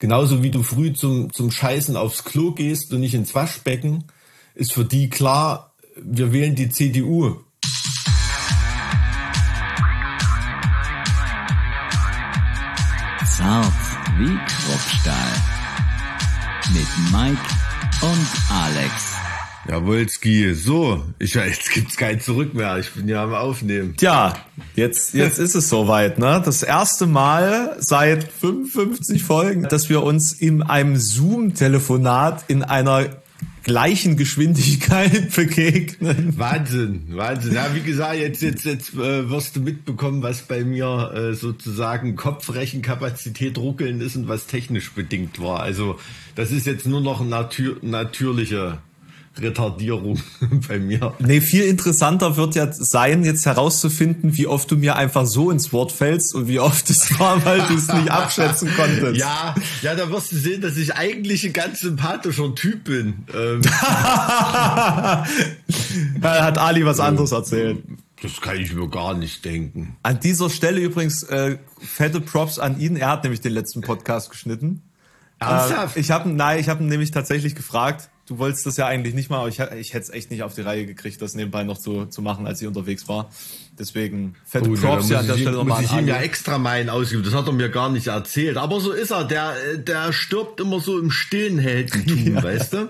Genauso wie du früh zum, zum Scheißen aufs Klo gehst und nicht ins Waschbecken, ist für die klar, wir wählen die CDU. Zart wie Kruppstahl. Mit Mike und Alex. Jawolski, so, ich, jetzt gibt's kein Zurück mehr. Ich bin ja am Aufnehmen. Tja, jetzt, jetzt ist es soweit, ne? Das erste Mal seit 55 Folgen, dass wir uns in einem Zoom-Telefonat in einer gleichen Geschwindigkeit begegnen. Wahnsinn, Wahnsinn. Ja, wie gesagt, jetzt, jetzt, jetzt äh, wirst du mitbekommen, was bei mir äh, sozusagen Kopfrechenkapazität ruckeln ist und was technisch bedingt war. Also das ist jetzt nur noch natür natürliche Retardierung bei mir. Nee, viel interessanter wird ja sein, jetzt herauszufinden, wie oft du mir einfach so ins Wort fällst und wie oft es war, weil du es nicht abschätzen konntest. Ja, ja, da wirst du sehen, dass ich eigentlich ein ganz sympathischer Typ bin. Ähm. hat Ali was anderes erzählt. Das kann ich mir gar nicht denken. An dieser Stelle übrigens äh, fette Props an ihn. Er hat nämlich den letzten Podcast geschnitten. Ernsthaft? Äh, ich habe nein, ich habe ihn nämlich tatsächlich gefragt du wolltest das ja eigentlich nicht mal, aber ich, ich hätte es echt nicht auf die Reihe gekriegt, das nebenbei noch zu, zu machen, als ich unterwegs war. Deswegen fette oh, Props ja an der Stelle nochmal ich ihm ja extra meinen ausgeben, das hat er mir gar nicht erzählt. Aber so ist er, der, der stirbt immer so im stillen Heldentum, ja. weißt du?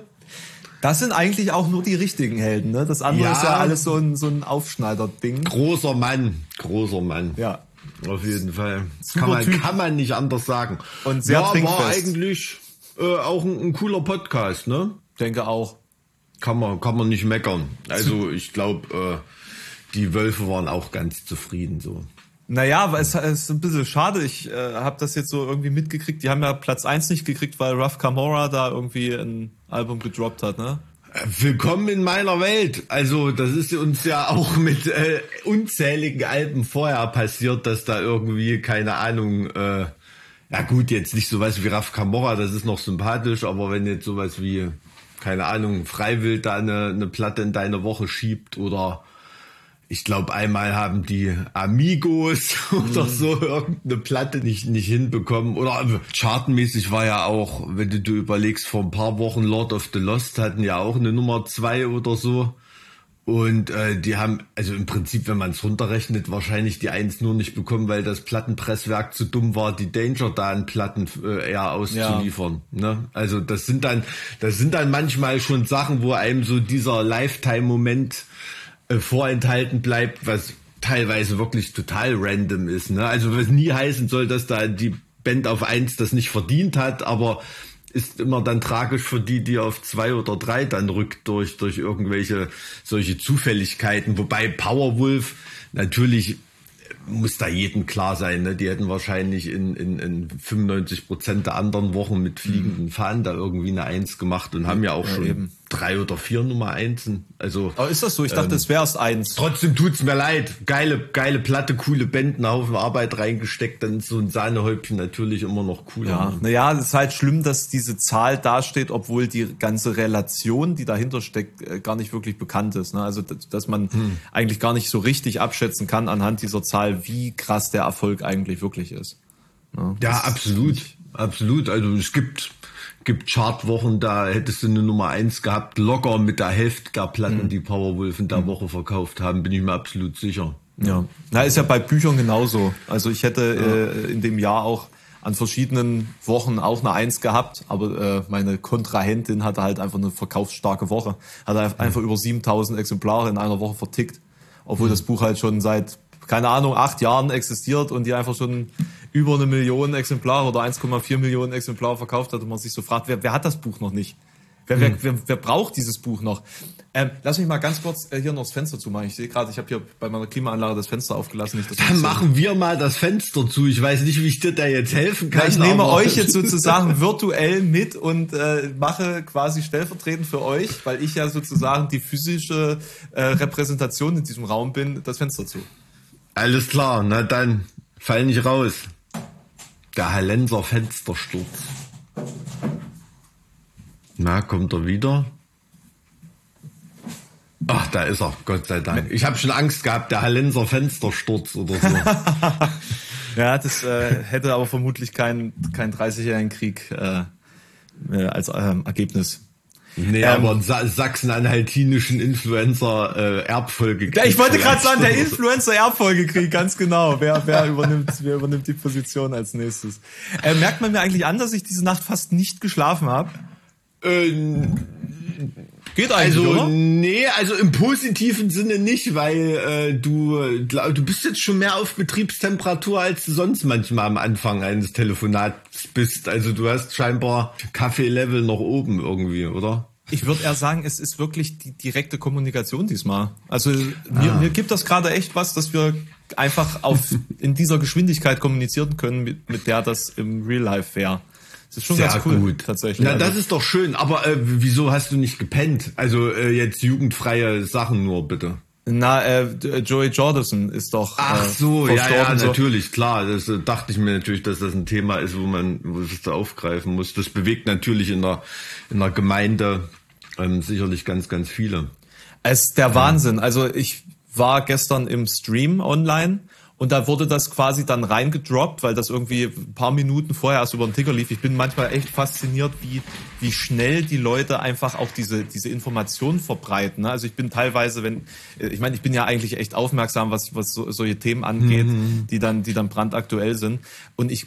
Das sind eigentlich auch nur die richtigen Helden, ne? Das andere ja. ist ja alles so ein, so ein Aufschneider-Ding. Großer Mann, großer Mann. Ja. Auf jeden Fall. Super kann man, kann man nicht anders sagen. Und sehr ja, war eigentlich äh, auch ein, ein cooler Podcast, ne? Denke auch. Kann man, kann man nicht meckern. Also ich glaube, äh, die Wölfe waren auch ganz zufrieden so. Naja, aber es, es ist ein bisschen schade. Ich äh, habe das jetzt so irgendwie mitgekriegt. Die haben ja Platz eins nicht gekriegt, weil Ruff Camora da irgendwie ein Album gedroppt hat, ne? Willkommen in meiner Welt. Also das ist uns ja auch mit äh, unzähligen Alben vorher passiert, dass da irgendwie, keine Ahnung, äh, ja gut, jetzt nicht sowas wie Raf Camorra, das ist noch sympathisch, aber wenn jetzt sowas wie keine Ahnung, freiwillig da eine, eine Platte in deine Woche schiebt oder ich glaube, einmal haben die Amigos oder mhm. so irgendeine Platte nicht, nicht hinbekommen. Oder chartenmäßig war ja auch, wenn du, du überlegst, vor ein paar Wochen Lord of the Lost hatten ja auch eine Nummer zwei oder so. Und äh, die haben, also im Prinzip, wenn man es runterrechnet, wahrscheinlich die Eins nur nicht bekommen, weil das Plattenpresswerk zu dumm war, die Danger da an Platten äh, eher auszuliefern. Ja. Ne? Also das sind dann, das sind dann manchmal schon Sachen, wo einem so dieser Lifetime-Moment äh, vorenthalten bleibt, was teilweise wirklich total random ist. Ne? Also was nie heißen soll, dass da die Band auf eins das nicht verdient hat, aber ist immer dann tragisch für die, die auf zwei oder drei dann rückt durch, durch irgendwelche solche Zufälligkeiten. Wobei Powerwolf natürlich muss da jedem klar sein, ne? Die hätten wahrscheinlich in, in, in 95 Prozent der anderen Wochen mit fliegenden mhm. Fahnen da irgendwie eine Eins gemacht und haben ja auch ja, schon eben. Drei oder vier Nummer Einsen. Also. Aber ist das so? Ich dachte, ähm, es wäre erst eins. Trotzdem tut's mir leid. Geile, geile Platte, coole Band, einen Haufen Arbeit reingesteckt, dann ist so ein Sahnehäubchen natürlich immer noch cooler. Ja, naja, es ist halt schlimm, dass diese Zahl dasteht, obwohl die ganze Relation, die dahinter steckt, äh, gar nicht wirklich bekannt ist. Ne? Also, dass man hm. eigentlich gar nicht so richtig abschätzen kann anhand dieser Zahl, wie krass der Erfolg eigentlich wirklich ist. Ne? Ja, absolut. Absolut. Also es gibt gibt Chartwochen, da hättest du eine Nummer eins gehabt, locker mit der Hälfte der Platten, mhm. die Powerwolf in der mhm. Woche verkauft haben, bin ich mir absolut sicher. Ja, na ist ja bei Büchern genauso. Also ich hätte ja. äh, in dem Jahr auch an verschiedenen Wochen auch eine Eins gehabt, aber äh, meine Kontrahentin hatte halt einfach eine verkaufsstarke Woche, hat mhm. einfach über 7000 Exemplare in einer Woche vertickt, obwohl mhm. das Buch halt schon seit keine Ahnung acht Jahren existiert und die einfach schon über eine Million Exemplare oder 1,4 Millionen Exemplare verkauft hat und man sich so fragt, wer, wer hat das Buch noch nicht? Wer, hm. wer, wer, wer braucht dieses Buch noch? Ähm, lass mich mal ganz kurz äh, hier noch das Fenster zumachen. Ich sehe gerade, ich habe hier bei meiner Klimaanlage das Fenster aufgelassen. Nicht, Dann machen wir mal das Fenster zu. Ich weiß nicht, wie ich dir da jetzt helfen kann. Ich nehme euch jetzt sozusagen virtuell mit und äh, mache quasi stellvertretend für euch, weil ich ja sozusagen die physische äh, Repräsentation in diesem Raum bin, das Fenster zu. Alles klar, na dann fall nicht raus. Der Hallenser Fenstersturz. Na, kommt er wieder? Ach, da ist er, Gott sei Dank. Ich habe schon Angst gehabt, der Hallenser Fenstersturz oder so. Ja, das äh, hätte aber vermutlich keinen kein 30-jährigen Krieg äh, äh, als ähm, Ergebnis. Nee, ähm, aber Sa sachsen-anhaltinischen Influencer äh, ich wollte gerade sagen, der Influencer Erbfolgekrieg, ganz genau. Wer, wer übernimmt, wer übernimmt die Position als nächstes? Äh, merkt man mir eigentlich an, dass ich diese Nacht fast nicht geschlafen habe? Ähm, Geht eigentlich, also, oder? Nee, also im positiven Sinne nicht, weil äh, du glaub, du bist jetzt schon mehr auf Betriebstemperatur, als du sonst manchmal am Anfang eines Telefonats bist. Also du hast scheinbar Kaffeelevel noch oben irgendwie, oder? Ich würde eher sagen, es ist wirklich die direkte Kommunikation diesmal. Also mir, ah. mir gibt das gerade echt was, dass wir einfach auf in dieser Geschwindigkeit kommunizieren können, mit, mit der das im Real Life wäre. Das ist schon Sehr ganz cool, gut. tatsächlich. Na, das ist doch schön. Aber äh, wieso hast du nicht gepennt? Also äh, jetzt jugendfreie Sachen nur bitte. Na, äh, Joey Jordison ist doch. Ach äh, so, äh, ja, ja, so. natürlich, klar. Das äh, dachte ich mir natürlich, dass das ein Thema ist, wo man, wo es da aufgreifen muss. Das bewegt natürlich in der, in der Gemeinde ähm, sicherlich ganz, ganz viele. Es ist der Wahnsinn. Also ich war gestern im Stream online und da wurde das quasi dann reingedroppt, weil das irgendwie ein paar Minuten vorher erst über den Ticker lief. Ich bin manchmal echt fasziniert, wie, wie schnell die Leute einfach auch diese, diese Informationen verbreiten. Also ich bin teilweise, wenn, ich meine, ich bin ja eigentlich echt aufmerksam, was, was so, solche Themen angeht, mhm. die dann, die dann brandaktuell sind. Und ich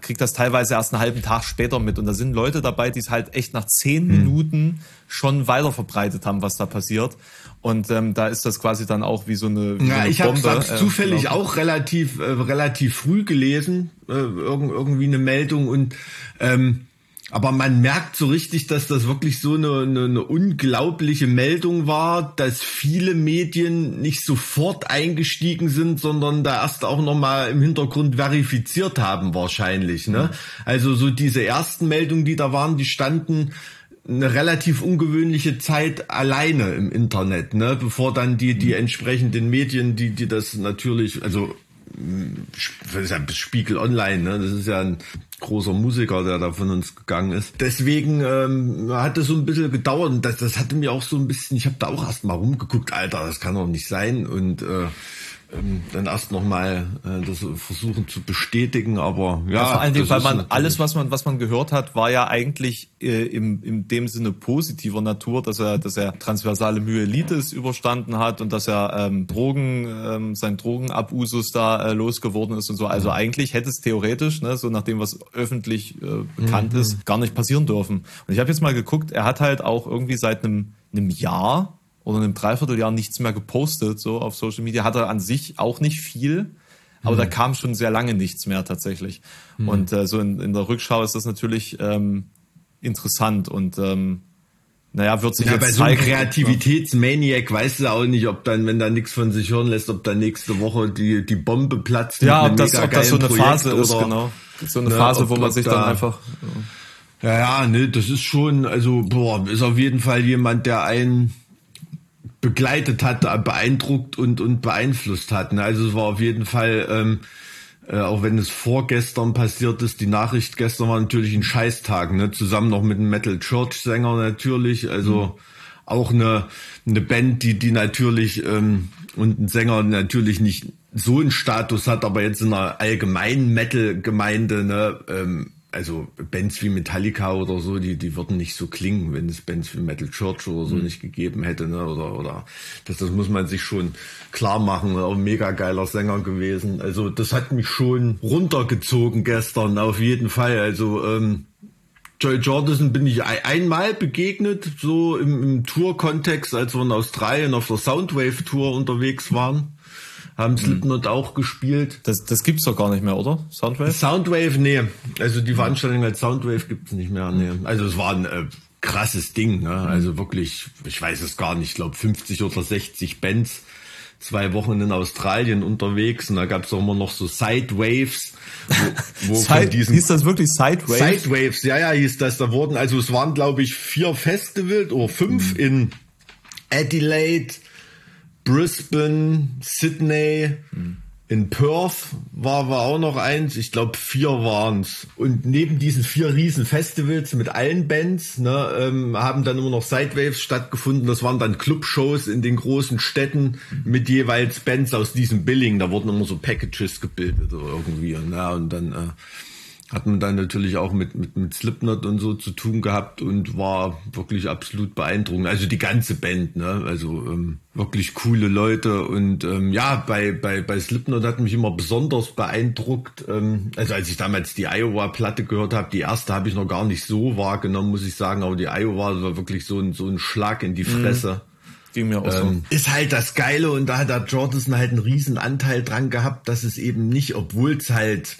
krieg das teilweise erst einen halben Tag später mit. Und da sind Leute dabei, die es halt echt nach zehn mhm. Minuten schon weiter verbreitet haben, was da passiert. Und ähm, da ist das quasi dann auch wie so eine. Wie ja, so eine ich habe es äh, zufällig gelaufen. auch relativ äh, relativ früh gelesen, äh, irgend, irgendwie eine Meldung und ähm, aber man merkt so richtig, dass das wirklich so eine, eine, eine unglaubliche Meldung war, dass viele Medien nicht sofort eingestiegen sind, sondern da erst auch nochmal im Hintergrund verifiziert haben wahrscheinlich. Ne? Also so diese ersten Meldungen, die da waren, die standen eine relativ ungewöhnliche Zeit alleine im Internet, ne, bevor dann die die entsprechenden Medien, die die das natürlich, also das ist ja Spiegel Online, ne? Das ist ja ein großer Musiker, der da von uns gegangen ist. Deswegen ähm, hat es so ein bisschen gedauert und das, das hatte mir auch so ein bisschen, ich habe da auch erst mal rumgeguckt, Alter, das kann doch nicht sein und äh, dann erst nochmal äh, das versuchen zu bestätigen, aber ja. ja vor allen Dingen, weil man alles, was man, was man gehört hat, war ja eigentlich äh, im, in dem Sinne positiver Natur, dass er, dass er transversale Myelitis überstanden hat und dass er ähm, Drogen, ähm, sein Drogenabusus da äh, losgeworden ist und so. Also mhm. eigentlich hätte es theoretisch, ne, so nach dem, was öffentlich äh, bekannt mhm. ist, gar nicht passieren dürfen. Und ich habe jetzt mal geguckt, er hat halt auch irgendwie seit einem, einem Jahr oder einem Dreivierteljahr nichts mehr gepostet, so auf Social Media. Hat er an sich auch nicht viel, aber mhm. da kam schon sehr lange nichts mehr tatsächlich. Mhm. Und äh, so in, in der Rückschau ist das natürlich ähm, interessant und ähm, naja, wird sich ja, jetzt bei so einem Kreativitätsmaniac weißt du auch nicht, ob dann, wenn da nichts von sich hören lässt, ob dann nächste Woche die, die Bombe platzt. Ja, ob das, ob das so eine Projekt Phase ist, genau. So eine ne, Phase, ob, wo man sich dann einfach. Ja. ja, ja, ne, das ist schon, also, boah, ist auf jeden Fall jemand, der einen begleitet hat, beeindruckt und, und beeinflusst hat. Ne? Also es war auf jeden Fall, ähm, äh, auch wenn es vorgestern passiert ist, die Nachricht gestern war natürlich ein Scheißtag, ne? zusammen noch mit einem Metal Church Sänger natürlich, also mhm. auch eine, eine Band, die, die natürlich ähm, und ein Sänger natürlich nicht so einen Status hat, aber jetzt in einer allgemeinen Metal-Gemeinde, ne, ähm, also Bands wie Metallica oder so, die, die würden nicht so klingen, wenn es Bands wie Metal Church oder so mhm. nicht gegeben hätte, ne? Oder, oder das, das muss man sich schon klar machen. Auch ein mega geiler Sänger gewesen. Also das hat mich schon runtergezogen gestern, auf jeden Fall. Also ähm, Joy Jordison bin ich einmal begegnet, so im, im Tour-Kontext, als wir in Australien auf der Soundwave-Tour unterwegs waren haben Slipknot mhm. auch gespielt. Das, das gibt's doch gar nicht mehr, oder? Soundwave? Soundwave, nee. Also die Veranstaltung als Soundwave gibt's nicht mehr, nee. Also es war ein äh, krasses Ding, ne? Also wirklich, ich weiß es gar nicht, ich glaube 50 oder 60 Bands, zwei Wochen in Australien unterwegs und da gab's auch immer noch so Sidewaves. Wo, wo Side, diesen, hieß das wirklich Sidewaves? Sidewaves, ja, ja, hieß das. Da wurden, also es waren glaube ich vier Festivals oder fünf mhm. in Adelaide, Brisbane, Sydney, mhm. In Perth war, war auch noch eins, ich glaube vier waren's. Und neben diesen vier riesen Festivals mit allen Bands ne, ähm, haben dann immer noch Sidewaves stattgefunden. Das waren dann Clubshows in den großen Städten mit jeweils Bands aus diesem Billing. Da wurden immer so Packages gebildet oder irgendwie. Ne, und dann... Äh, hat man dann natürlich auch mit, mit, mit Slipknot und so zu tun gehabt und war wirklich absolut beeindruckend. Also die ganze Band, ne? Also ähm, wirklich coole Leute. Und ähm, ja, bei, bei, bei Slipknot hat mich immer besonders beeindruckt. Ähm, also als ich damals die Iowa-Platte gehört habe, die erste habe ich noch gar nicht so wahrgenommen, muss ich sagen. Aber die Iowa war wirklich so ein, so ein Schlag in die mhm. Fresse. Ging mir auch so. Ähm, ist halt das Geile und da hat der Jordison halt einen riesen Anteil dran gehabt, dass es eben nicht, obwohl es halt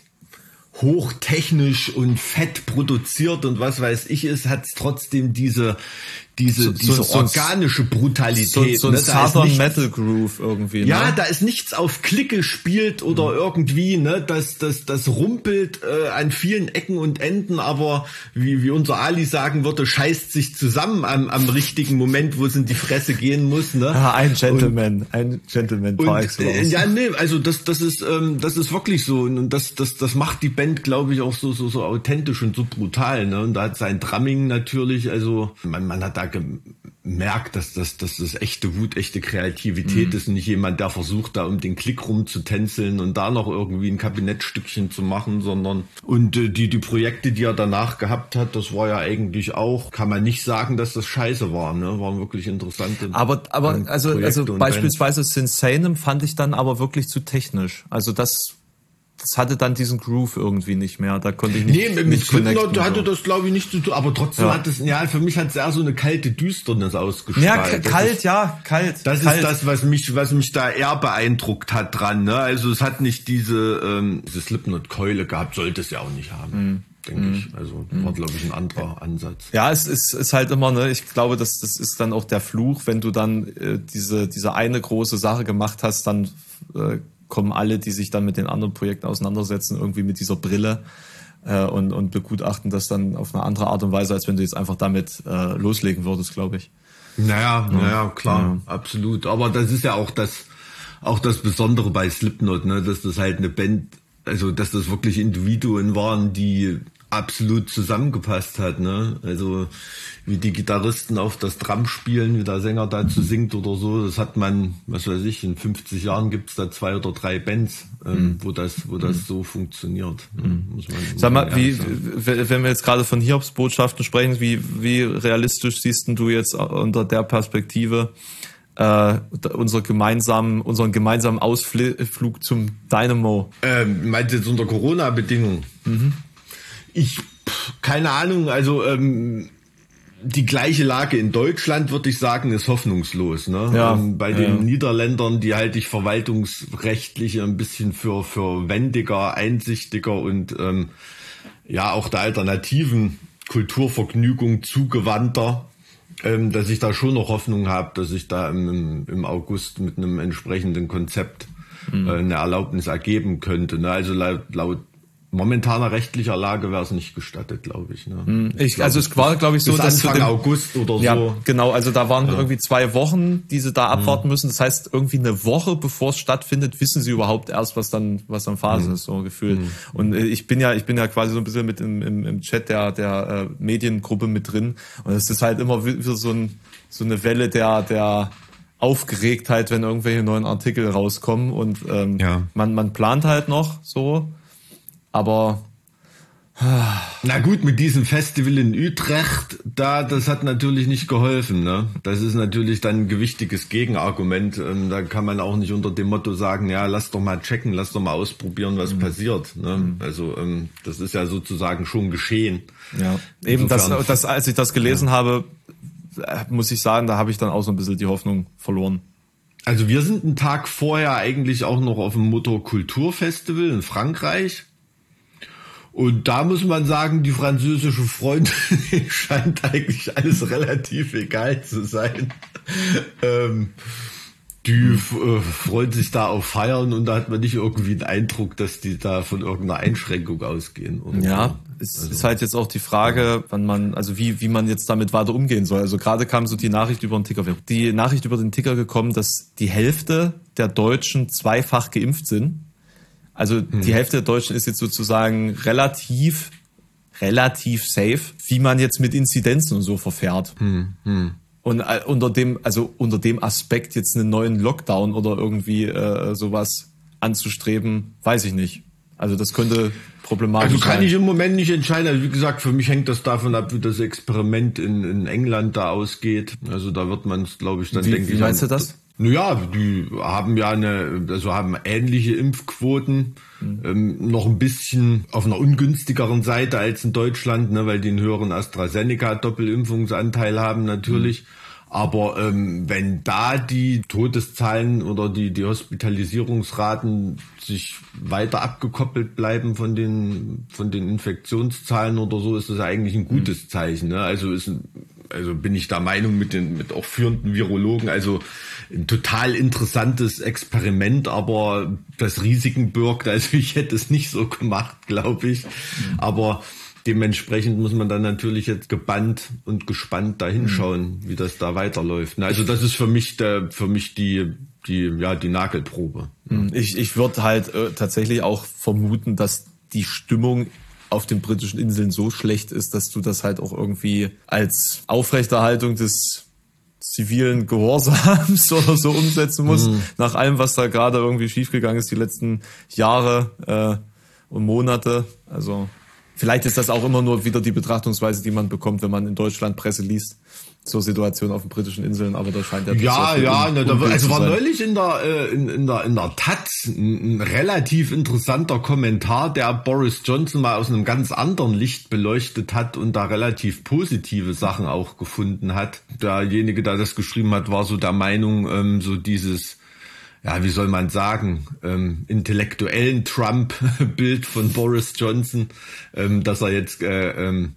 hochtechnisch und fett produziert und was weiß ich ist, hat es trotzdem diese diese, so, diese so, organische Brutalität. So, so ne? Southern nichts, Metal Groove irgendwie. Ne? Ja, da ist nichts auf Klick gespielt oder mhm. irgendwie, ne, das, das, das rumpelt äh, an vielen Ecken und Enden, aber wie, wie unser Ali sagen würde, scheißt sich zusammen am, am richtigen Moment, wo es in die Fresse gehen muss. Ne? Ja, ein Gentleman, und, ein Gentleman und, äh, Ja, nee, also das, das ist, ähm, das ist wirklich so und das, das, das macht die Band, glaube ich, auch so, so, so authentisch und so brutal. Ne? Und da hat sein Drumming natürlich, also man, man hat da gemerkt, dass das, dass das echte Wut, echte Kreativität mhm. ist und nicht jemand, der versucht, da um den Klick rumzutänzeln und da noch irgendwie ein Kabinettstückchen zu machen, sondern und äh, die, die Projekte, die er danach gehabt hat, das war ja eigentlich auch, kann man nicht sagen, dass das scheiße war, ne? Waren wirklich interessante. Aber, aber, also, also beispielsweise Sinsanum fand ich dann aber wirklich zu technisch. Also das das hatte dann diesen Groove irgendwie nicht mehr. Da konnte ich nicht. Nee, mit nicht Slipknot hatte das glaube ich nicht zu tun, aber trotzdem ja. hat es, ja, für mich hat es eher so eine kalte Düsternis ausgestrahlt. Ja, kalt, ist, ja, kalt. Das kalt. ist das, was mich, was mich da eher beeindruckt hat dran, ne? Also es hat nicht diese, ähm, diese Slipknot-Keule gehabt, sollte es ja auch nicht haben. Mhm denke mhm. ich. Also war, glaube ich, ein anderer Ansatz. Ja, es ist, ist halt immer, ne, ich glaube, das, das ist dann auch der Fluch, wenn du dann äh, diese, diese eine große Sache gemacht hast, dann äh, kommen alle, die sich dann mit den anderen Projekten auseinandersetzen, irgendwie mit dieser Brille äh, und, und begutachten das dann auf eine andere Art und Weise, als wenn du jetzt einfach damit äh, loslegen würdest, glaube ich. Naja, ja. naja, klar, ja. absolut. Aber das ist ja auch das, auch das Besondere bei Slipknot, ne, dass das halt eine Band, also dass das wirklich Individuen waren, die absolut zusammengepasst hat. Ne? Also wie die Gitarristen auf das Drum spielen, wie der Sänger dazu singt oder so. Das hat man, was weiß ich, in 50 Jahren gibt's da zwei oder drei Bands, ähm, mhm. wo das, wo das mhm. so funktioniert. Mhm. Muss man, muss Sag mal, wie, wenn wir jetzt gerade von Hiobs-Botschaften sprechen, wie, wie realistisch siehst du jetzt unter der Perspektive äh, unser gemeinsamen, unseren gemeinsamen Ausflug zum Dynamo? Ähm, meinst du jetzt unter Corona-Bedingungen? Mhm. Ich, keine Ahnung, also ähm, die gleiche Lage in Deutschland, würde ich sagen, ist hoffnungslos. Ne? Ja, ähm, bei den ja. Niederländern, die halte ich verwaltungsrechtlich ein bisschen für, für wendiger, einsichtiger und ähm, ja auch der alternativen Kulturvergnügung zugewandter, ähm, dass ich da schon noch Hoffnung habe, dass ich da im, im August mit einem entsprechenden Konzept mhm. äh, eine Erlaubnis ergeben könnte. Ne? Also laut, laut momentaner rechtlicher Lage wäre es nicht gestattet, glaube ich. Ne? Hm, ich, ich also es war, glaube ich, so, dass Anfang dem, August oder ja, so. Genau, also da waren ja. irgendwie zwei Wochen, die sie da abwarten mhm. müssen. Das heißt, irgendwie eine Woche bevor es stattfindet, wissen sie überhaupt erst, was dann, was dann Phase mhm. ist, so gefühlt. Mhm. Und äh, ich bin ja, ich bin ja quasi so ein bisschen mit im, im, im Chat der der äh, Mediengruppe mit drin. Und es ist halt immer wieder so ein so eine Welle der der Aufgeregtheit, wenn irgendwelche neuen Artikel rauskommen und ähm, ja. man man plant halt noch so aber na gut, mit diesem Festival in Utrecht, da, das hat natürlich nicht geholfen. Ne? Das ist natürlich dann ein gewichtiges Gegenargument. Ähm, da kann man auch nicht unter dem Motto sagen, ja, lass doch mal checken, lass doch mal ausprobieren, was mhm. passiert. Ne? Mhm. Also ähm, das ist ja sozusagen schon geschehen. Ja, eben das, das, als ich das gelesen ja. habe, muss ich sagen, da habe ich dann auch so ein bisschen die Hoffnung verloren. Also wir sind einen Tag vorher eigentlich auch noch auf dem Motorkulturfestival in Frankreich. Und da muss man sagen, die französische Freundin scheint eigentlich alles relativ egal zu sein. Ähm, die äh, freuen sich da auf Feiern und da hat man nicht irgendwie den Eindruck, dass die da von irgendeiner Einschränkung ausgehen. Oder ja, es also. ist halt jetzt auch die Frage, wann man, also wie, wie man jetzt damit weiter umgehen soll. Also gerade kam so die Nachricht über den Ticker. Die Nachricht über den Ticker gekommen, dass die Hälfte der Deutschen zweifach geimpft sind Also hm. die Hälfte der Deutschen ist jetzt sozusagen relativ, relativ safe, wie man jetzt mit Inzidenzen und so verfährt. Hm. Hm. Und äh, unter dem, also unter dem Aspekt jetzt einen neuen Lockdown oder irgendwie äh, sowas anzustreben, weiß ich nicht. Also das könnte problematisch sein. Also kann sein. ich im Moment nicht entscheiden. Also wie gesagt, für mich hängt das davon ab, wie das Experiment in, in England da ausgeht. Also da wird man es, glaube ich, dann wie, denke wie ich. Wie meinst du das? Naja, die haben ja eine, also haben ähnliche Impfquoten, mhm. ähm, noch ein bisschen auf einer ungünstigeren Seite als in Deutschland, ne, weil die einen höheren AstraZeneca-Doppelimpfungsanteil haben natürlich. Mhm. Aber ähm, wenn da die Todeszahlen oder die, die Hospitalisierungsraten sich weiter abgekoppelt bleiben von den, von den Infektionszahlen oder so, ist das eigentlich ein gutes Zeichen. Ne? Also ist also bin ich der Meinung mit den mit auch führenden Virologen, also ein total interessantes Experiment, aber das Risiken birgt. Also ich hätte es nicht so gemacht, glaube ich. Aber dementsprechend muss man dann natürlich jetzt gebannt und gespannt dahinschauen, mhm. wie das da weiterläuft. Also das ist für mich der, für mich die, die, ja, die Nagelprobe. Mhm. Ich, ich würde halt äh, tatsächlich auch vermuten, dass die Stimmung auf den britischen Inseln so schlecht ist, dass du das halt auch irgendwie als Aufrechterhaltung des zivilen Gehorsams oder so umsetzen musst, mhm. nach allem, was da gerade irgendwie schiefgegangen ist die letzten Jahre äh, und Monate. Also Vielleicht ist das auch immer nur wieder die Betrachtungsweise, die man bekommt, wenn man in Deutschland Presse liest zur Situation auf den britischen Inseln, aber da scheint ja ja ja, ne, da, also war neulich in der äh, in, in der in der Taz ein, ein relativ interessanter Kommentar, der Boris Johnson mal aus einem ganz anderen Licht beleuchtet hat und da relativ positive Sachen auch gefunden hat. Derjenige, der das geschrieben hat, war so der Meinung, ähm, so dieses ja, wie soll man sagen, ähm, intellektuellen Trump-Bild von Boris Johnson, ähm, dass er jetzt äh, ähm,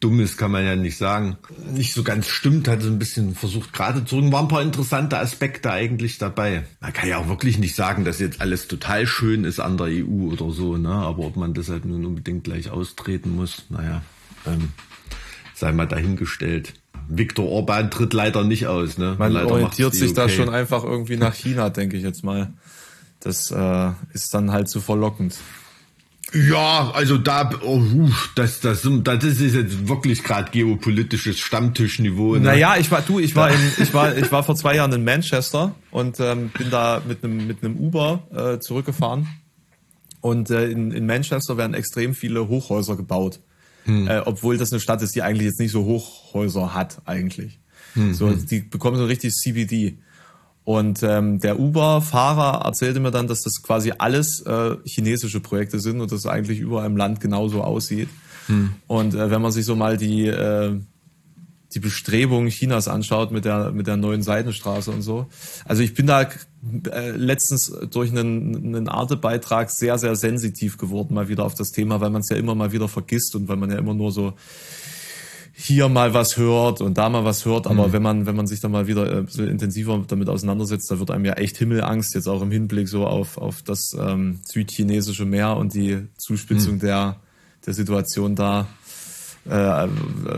dumm ist, kann man ja nicht sagen. Nicht so ganz stimmt, hat so ein bisschen versucht gerade zu rücken. Waren ein paar interessante Aspekte eigentlich dabei. Man kann ja auch wirklich nicht sagen, dass jetzt alles total schön ist an der EU oder so, ne? Aber ob man deshalb nun unbedingt gleich austreten muss, naja, ähm, sei mal dahingestellt. Viktor Orban tritt leider nicht aus. Ne? Man leider orientiert sich da schon einfach irgendwie nach China, denke ich jetzt mal. Das äh, ist dann halt zu verlockend. Ja, also da, oh, das, das, das ist jetzt wirklich gerade geopolitisches Stammtischniveau. Ne? Naja, ich war, du, ich war, in, ich war, ich war vor zwei Jahren in Manchester und ähm, bin da mit einem mit einem Uber äh, zurückgefahren. Und äh, in, in Manchester werden extrem viele Hochhäuser gebaut. Hm. Äh, obwohl das eine Stadt ist, die eigentlich jetzt nicht so Hochhäuser hat eigentlich. Hm. So, hm. die bekommen so richtig CBD. Und ähm, der Uber-Fahrer erzählte mir dann, dass das quasi alles äh, chinesische Projekte sind und das eigentlich überall im Land genauso aussieht. Hm. Und äh, wenn man sich so mal die äh, die Bestrebungen Chinas anschaut mit der mit der neuen Seidenstraße und so. Also ich bin da äh, letztens durch einen, einen Arte-Beitrag sehr, sehr sensitiv geworden mal wieder auf das Thema, weil man es ja immer mal wieder vergisst und weil man ja immer nur so hier mal was hört und da mal was hört, aber mhm. wenn man wenn man sich dann mal wieder äh, so intensiver damit auseinandersetzt, da wird einem ja echt Himmelangst jetzt auch im Hinblick so auf auf das ähm, südchinesische Meer und die Zuspitzung mhm. der der Situation da äh,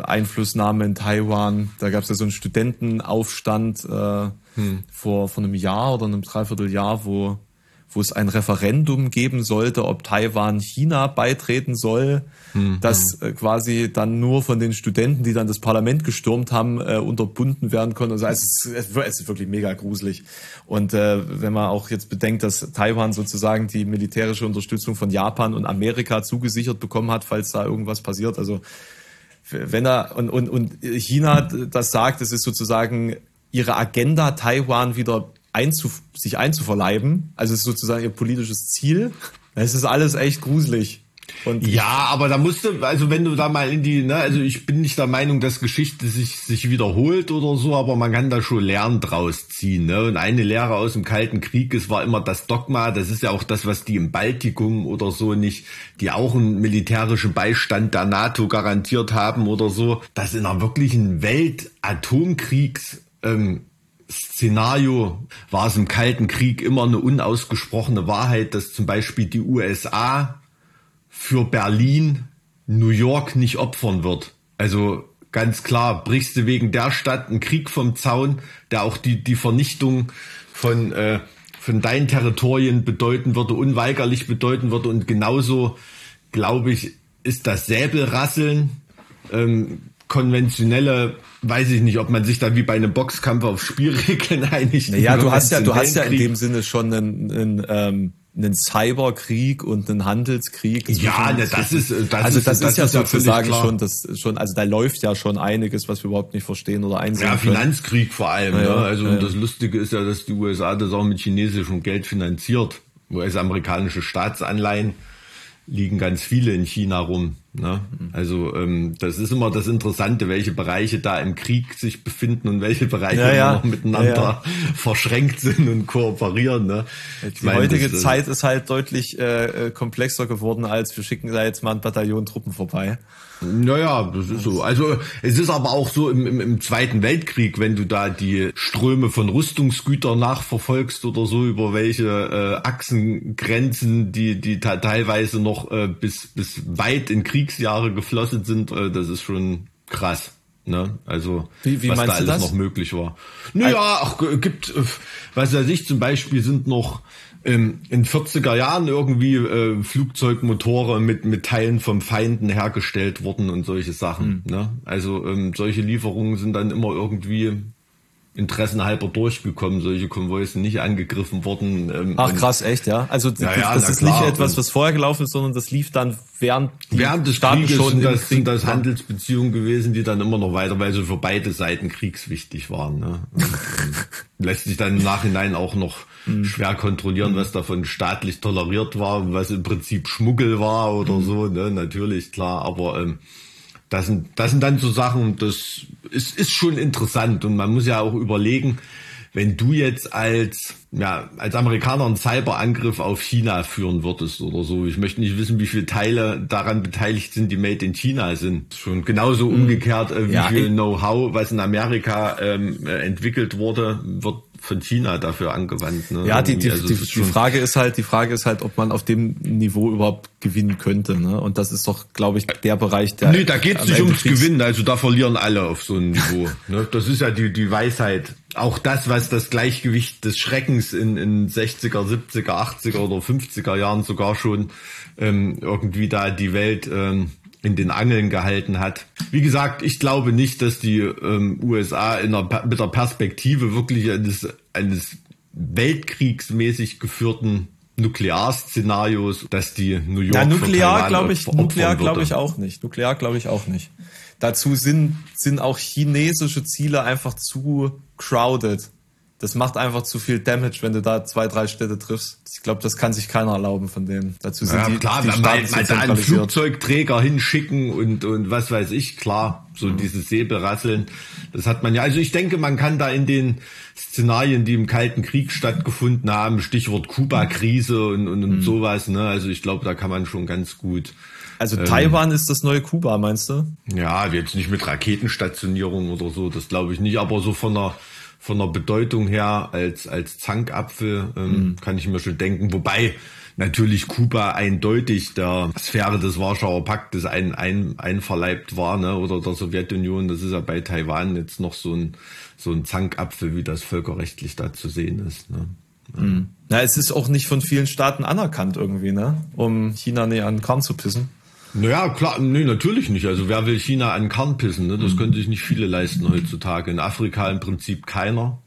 Einflussnahme in Taiwan. Da gab es ja so einen Studentenaufstand äh, hm. vor, vor einem Jahr oder einem Dreivierteljahr, wo, wo es ein Referendum geben sollte, ob Taiwan China beitreten soll, hm. das äh, quasi dann nur von den Studenten, die dann das Parlament gestürmt haben, äh, unterbunden werden konnte. Also es ist, es ist wirklich mega gruselig. Und äh, wenn man auch jetzt bedenkt, dass Taiwan sozusagen die militärische Unterstützung von Japan und Amerika zugesichert bekommen hat, falls da irgendwas passiert, also wenn er und, und, und China das sagt, es ist sozusagen ihre Agenda, Taiwan wieder einzuf sich einzuverleiben. Also es ist sozusagen ihr politisches Ziel. Es ist alles echt gruselig. Und ja, aber da musste, also wenn du da mal in die, ne, also ich bin nicht der Meinung, dass Geschichte sich, sich wiederholt oder so, aber man kann da schon Lernen draus ziehen, ne? Und eine Lehre aus dem Kalten Krieg, es war immer das Dogma, das ist ja auch das, was die im Baltikum oder so nicht, die auch einen militärischen Beistand der NATO garantiert haben oder so, dass in einer wirklichen Welt Atomkriegs, ähm, Szenario war es im Kalten Krieg immer eine unausgesprochene Wahrheit, dass zum Beispiel die USA für Berlin New York nicht opfern wird. Also ganz klar, brichst du wegen der Stadt einen Krieg vom Zaun, der auch die, die Vernichtung von, äh, von deinen Territorien bedeuten würde, unweigerlich bedeuten würde. Und genauso, glaube ich, ist das Säbelrasseln, ähm, konventionelle, weiß ich nicht, ob man sich da wie bei einem Boxkampf auf Spielregeln einigt. Naja, du hast ja, du hast ja in dem Sinne schon einen, einen ähm, einen Cyberkrieg und einen Handelskrieg. Ja, ne, das ist das also ist, das, das ist ja sozusagen klar. schon das schon also da läuft ja schon einiges, was wir überhaupt nicht verstehen oder einsehen Ja, können. Finanzkrieg vor allem. Ja, ne? ja, Also ja, ja. das Lustige ist ja, dass die USA das auch mit chinesischem Geld finanziert. US-amerikanische Staatsanleihen liegen ganz viele in China rum. Ne? Also ähm, das ist immer das Interessante, welche Bereiche da im Krieg sich befinden und welche Bereiche Ja, ja. noch miteinander Ja, verschränkt sind und kooperieren. Ne? Ich Die meine, heutige das, äh, Zeit ist halt deutlich äh, äh, komplexer geworden, als wir schicken da jetzt mal ein Bataillon Truppen vorbei. Naja, das ist so. Also es ist aber auch so im, im, im Zweiten Weltkrieg, wenn du da die Ströme von Rüstungsgütern nachverfolgst oder so über welche äh, Achsengrenzen, die die teilweise noch äh, bis bis weit in Kriegsjahre geflossen sind, äh, das ist schon krass. Ne? Also Wie- wie was da alles das? noch möglich war. Naja, ach, gibt, äh, was weiß ich, zum Beispiel sind noch in 40er Jahren irgendwie äh, Flugzeugmotore mit, mit Teilen vom Feinden hergestellt worden und solche Sachen. Hm. Ne? Also ähm, solche Lieferungen sind dann immer irgendwie interessenhalber durchgekommen. Solche Konvois sind nicht angegriffen worden. Ähm, Ach krass, echt, ja? Also Ja, ja, das ist klar. nicht etwas, was vorher gelaufen ist, sondern das lief dann während Während des Staaten Krieges sind im das, sind Krieg das waren. Handelsbeziehungen gewesen, die dann immer noch weiter, weil sie für beide Seiten kriegswichtig waren. Ne? Und, ähm, lässt sich dann im Nachhinein auch noch Mhm. schwer kontrollieren, was davon staatlich toleriert war, was im Prinzip Schmuggel war oder Mhm. so. Ne? Natürlich, klar, aber ähm, das sind, das sind dann so Sachen, das ist, ist schon interessant. Und man muss ja auch überlegen, wenn du jetzt als, ja, als Amerikaner einen Cyberangriff auf China führen würdest oder so, ich möchte nicht wissen, wie viele Teile daran beteiligt sind, die made in China sind. Schon genauso umgekehrt, äh, wie Ja, viel Know-how, was in Amerika ähm, äh, entwickelt wurde, wird von China dafür angewandt. Ne? Ja, die, die, Also die, es die Frage ist halt, die Frage ist halt, ob man auf dem Niveau überhaupt gewinnen könnte, ne? Und das ist doch, glaube ich, der Bereich, der. Nee, da geht's am nicht ums Kriegs- Gewinnen, also da verlieren alle auf so einem Niveau. ne? Das ist ja die, die Weisheit. Auch das, was das Gleichgewicht des Schreckens in, in 60er, 70er, 80er oder 50er Jahren sogar schon ähm, irgendwie da die Welt ähm, in den Angeln gehalten hat. Wie gesagt, ich glaube nicht, dass die ähm, USA in der, Per- mit der Perspektive wirklich eines, eines weltkriegsmäßig geführten Nuklearszenarios, dass die New York Ja, nuklear glaube ich, nuklear glaube ich auch nicht. Nuklear glaube ich auch nicht. Dazu sind, sind auch chinesische Ziele einfach zu crowded. Das macht einfach zu viel Damage, wenn du da zwei, drei Städte triffst. Ich glaube, das kann sich keiner erlauben von denen. Dazu sind Ja, die, klar, die wenn man mal da einen. Flugzeugträger hinschicken und, und was weiß ich, klar, so Mhm. dieses Säbelrasseln, das hat man ja. Also ich denke, man kann da in den Szenarien, die im Kalten Krieg stattgefunden haben, Stichwort Kuba-Krise und, und, Mhm. und sowas, ne, also ich glaube, da kann man schon ganz gut, Also Taiwan ist das neue Kuba, meinst du? ja, jetzt nicht mit Raketenstationierung oder so, das glaube ich nicht, aber so von der von der Bedeutung her als als Zankapfel ähm, kann ich mir schon denken. Wobei natürlich Kuba eindeutig der Sphäre des Warschauer Paktes ein, ein, einverleibt war, ne, oder der Sowjetunion. Das ist ja bei Taiwan jetzt noch so ein so ein Zankapfel, wie das völkerrechtlich da zu sehen ist. Ne. Na, es ist auch nicht von vielen Staaten anerkannt irgendwie, ne? Um China näher an den Kern zu pissen. Naja, klar, nee, natürlich nicht. Also wer will China an Kern pissen? Ne? Das können sich nicht viele leisten heutzutage. In Afrika im Prinzip keiner.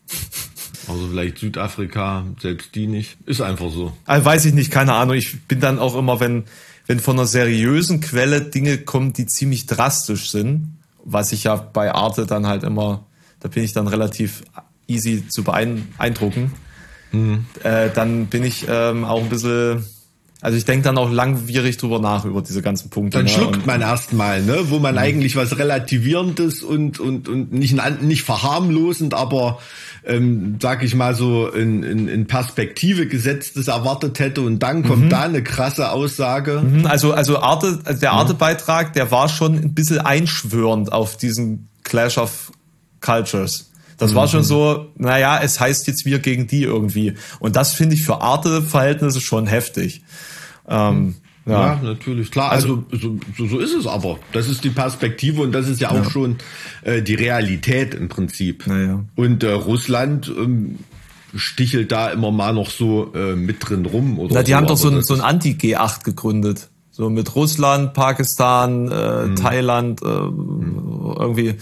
Also vielleicht Südafrika, selbst die nicht. Ist einfach so. Also weiß ich nicht, keine Ahnung. Ich bin dann auch immer, wenn, wenn von einer seriösen Quelle Dinge kommen, die ziemlich drastisch sind, was ich ja bei Arte dann halt immer, da bin ich dann relativ easy zu beeindrucken, äh, dann bin ich ähm, auch ein bisschen, also ich denke dann auch langwierig drüber nach über diese ganzen Punkte. Dann ne? schluckt Und- man erstmal, ne? wo man eigentlich was Relativierendes und, und, und nicht, nicht verharmlosend, aber ähm, sag ich mal so in, in, in Perspektive gesetztes erwartet hätte und dann kommt da eine krasse Aussage. Mhm, Also, also Arte, also der Arte-Beitrag, der war schon ein bisschen einschwörend auf diesen Clash of Cultures. Das war schon so, naja, es heißt jetzt wir gegen die irgendwie. Und das finde ich für Arte-Verhältnisse schon heftig. Ähm, Ja, ja. natürlich, klar. Also, so, so, so ist es aber. Das ist die Perspektive und das ist ja auch schon äh, die Realität im Prinzip. Naja. Und äh, Russland ähm, stichelt da immer mal noch so äh, mit drin rum. Oder Na, die so, haben doch so ein, so ein ist- Anti-G8 gegründet. So mit Russland, Pakistan, äh, Mhm. Thailand, äh, irgendwie.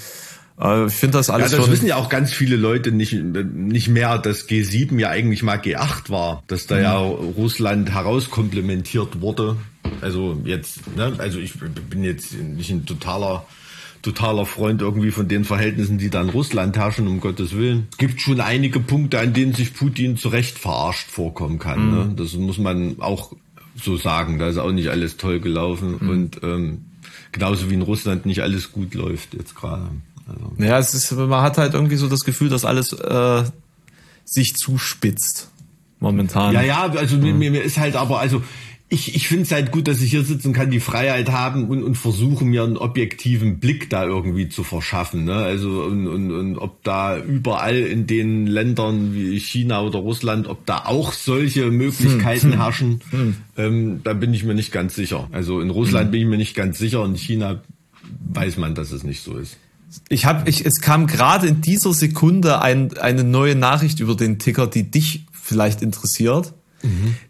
Äh, ich finde das Ja, alles das schon. wissen ja auch ganz viele Leute nicht, nicht mehr, dass G7 ja eigentlich mal G8 war, dass da ja Russland herauskomplementiert wurde. Also jetzt, ne, also ich bin jetzt nicht ein totaler totaler Freund irgendwie von den Verhältnissen, die da in Russland herrschen, um Gottes Willen. Gibt schon einige Punkte, an denen sich Putin zu Recht verarscht vorkommen kann. Ne? Das muss man auch so sagen. Da ist auch nicht alles toll gelaufen und ähm, genauso wie in Russland nicht alles gut läuft jetzt gerade. Also. Ja, es ist, man hat halt irgendwie so das Gefühl, dass alles äh, sich zuspitzt momentan. Ja, ja, also mir, mir mir ist halt aber, also ich, ich finde es halt gut, dass ich hier sitzen kann, die Freiheit haben und, und versuche mir einen objektiven Blick da irgendwie zu verschaffen. Ne? Also und, und, und ob da überall in den Ländern wie China oder Russland, ob da auch solche Möglichkeiten herrschen, ähm, da bin ich mir nicht ganz sicher. Also in Russland bin ich mir nicht ganz sicher und in China weiß man, dass es nicht so ist. Ich habe, ich, es kam gerade in dieser Sekunde ein, eine neue Nachricht über den Ticker, die dich vielleicht interessiert.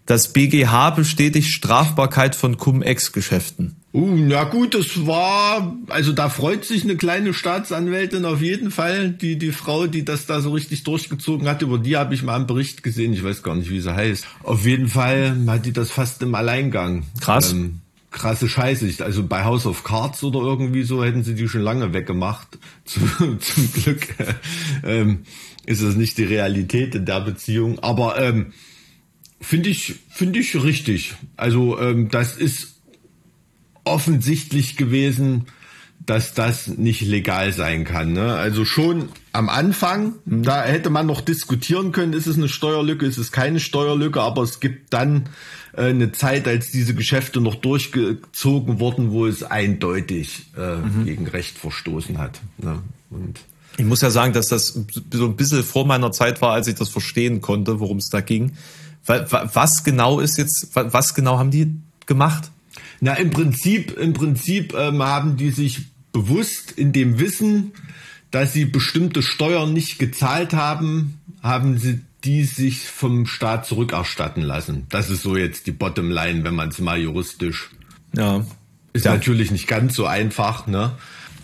Das BGH bestätigt Strafbarkeit von Cum-Ex-Geschäften. Uh, na gut, das war, also da freut sich eine kleine Staatsanwältin auf jeden Fall. Die, die Frau, die das da so richtig durchgezogen hat, über die habe ich mal einen Bericht gesehen. Ich weiß gar nicht, wie sie heißt. Auf jeden Fall hat die das fast im Alleingang. Krass. Ähm, krasse Scheiße. Also bei House of Cards oder irgendwie so hätten sie die schon lange weggemacht. Zum, zum Glück ähm, ist das nicht die Realität in der Beziehung. Aber ähm, finde ich, finde ich richtig. Also ähm, das ist offensichtlich gewesen, dass das nicht legal sein kann. Ne? Also schon am Anfang, da hätte man noch diskutieren können, ist es eine Steuerlücke, ist es keine Steuerlücke, aber es gibt dann äh, eine Zeit, als diese Geschäfte noch durchgezogen wurden, wo es eindeutig äh, gegen Recht verstoßen hat. Ne? Und Ich muss ja sagen, dass das so ein bisschen vor meiner Zeit war, als ich das verstehen konnte, worum es da ging. Wa- wa- Was genau ist jetzt, wa- was genau haben die gemacht? Na, im Prinzip, im Prinzip ähm, haben die sich bewusst in dem Wissen, dass sie bestimmte Steuern nicht gezahlt haben, haben sie die sich vom Staat zurückerstatten lassen. Das ist so jetzt die Bottomline, wenn man es mal juristisch Ja. ist Ja. natürlich nicht ganz so einfach, ne?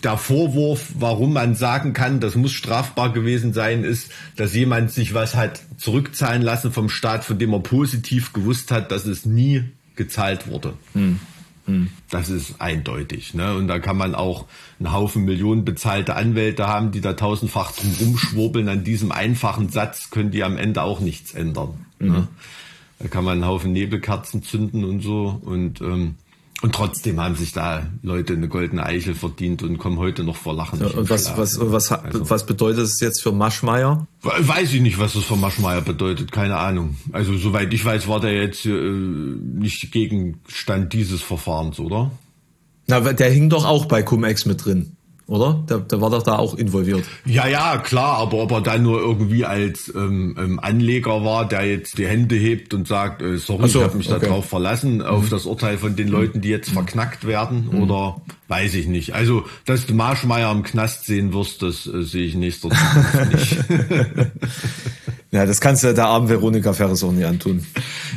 Der Vorwurf, warum man sagen kann, das muss strafbar gewesen sein, ist, dass jemand sich was hat zurückzahlen lassen vom Staat, von dem er positiv gewusst hat, dass es nie gezahlt wurde. Das ist eindeutig. Ne? Und da kann man auch einen Haufen Millionen bezahlte Anwälte haben, die da tausendfach drum rumschwurbeln. An diesem einfachen Satz können die am Ende auch nichts ändern. Ne? Da kann man einen Haufen Nebelkerzen zünden und so. Und, ähm, und trotzdem haben sich da Leute eine goldene Eichel verdient und kommen heute noch vor Lachen. nicht Und was, was, was, Also- was bedeutet es jetzt für Maschmeyer? Weiß ich nicht, was das für Maschmeyer bedeutet, keine Ahnung. Also soweit ich weiß, war der jetzt äh, nicht Gegenstand dieses Verfahrens, oder? Na, der hing doch auch bei Cum-Ex mit drin, oder? Der, der war doch da auch involviert. Ja, ja, klar, aber ob er dann nur irgendwie als ähm, ähm, Anleger war, der jetzt die Hände hebt und sagt, äh, sorry, so, ich habe mich okay. darauf verlassen, auf das Urteil von den Leuten, die jetzt verknackt werden, oder weiß ich nicht. Also, dass du Marschmeier im Knast sehen wirst, das äh, sehe ich nächster Zukunft nicht. Ja, das kannst du der armen Veronika Ferres auch nie antun.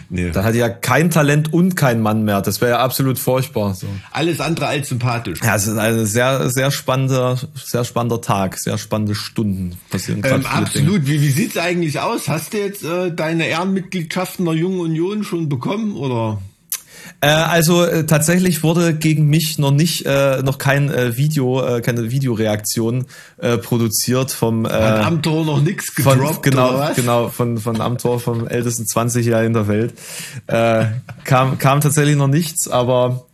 Nee. Da hat ja kein Talent und kein Mann mehr. Das wäre ja absolut furchtbar. So. Alles andere als sympathisch. Ja, es ist ein sehr, sehr spannender, sehr spannender Tag, sehr spannende Stunden passieren. Ähm, viele Dinge. absolut. Wie, wie sieht's eigentlich aus? Hast du jetzt äh, deine Ehrenmitgliedschaft in der Jungen Union schon bekommen oder? Äh, also äh, tatsächlich wurde gegen mich noch nicht, äh, noch kein äh, Video, äh, keine Videoreaktion produziert vom äh, Hat Amtor noch nichts von, gedroppt genau, genau, von, von Amtor, vom ältesten 20 Jahr in der Welt. Kam, kam tatsächlich noch nichts, aber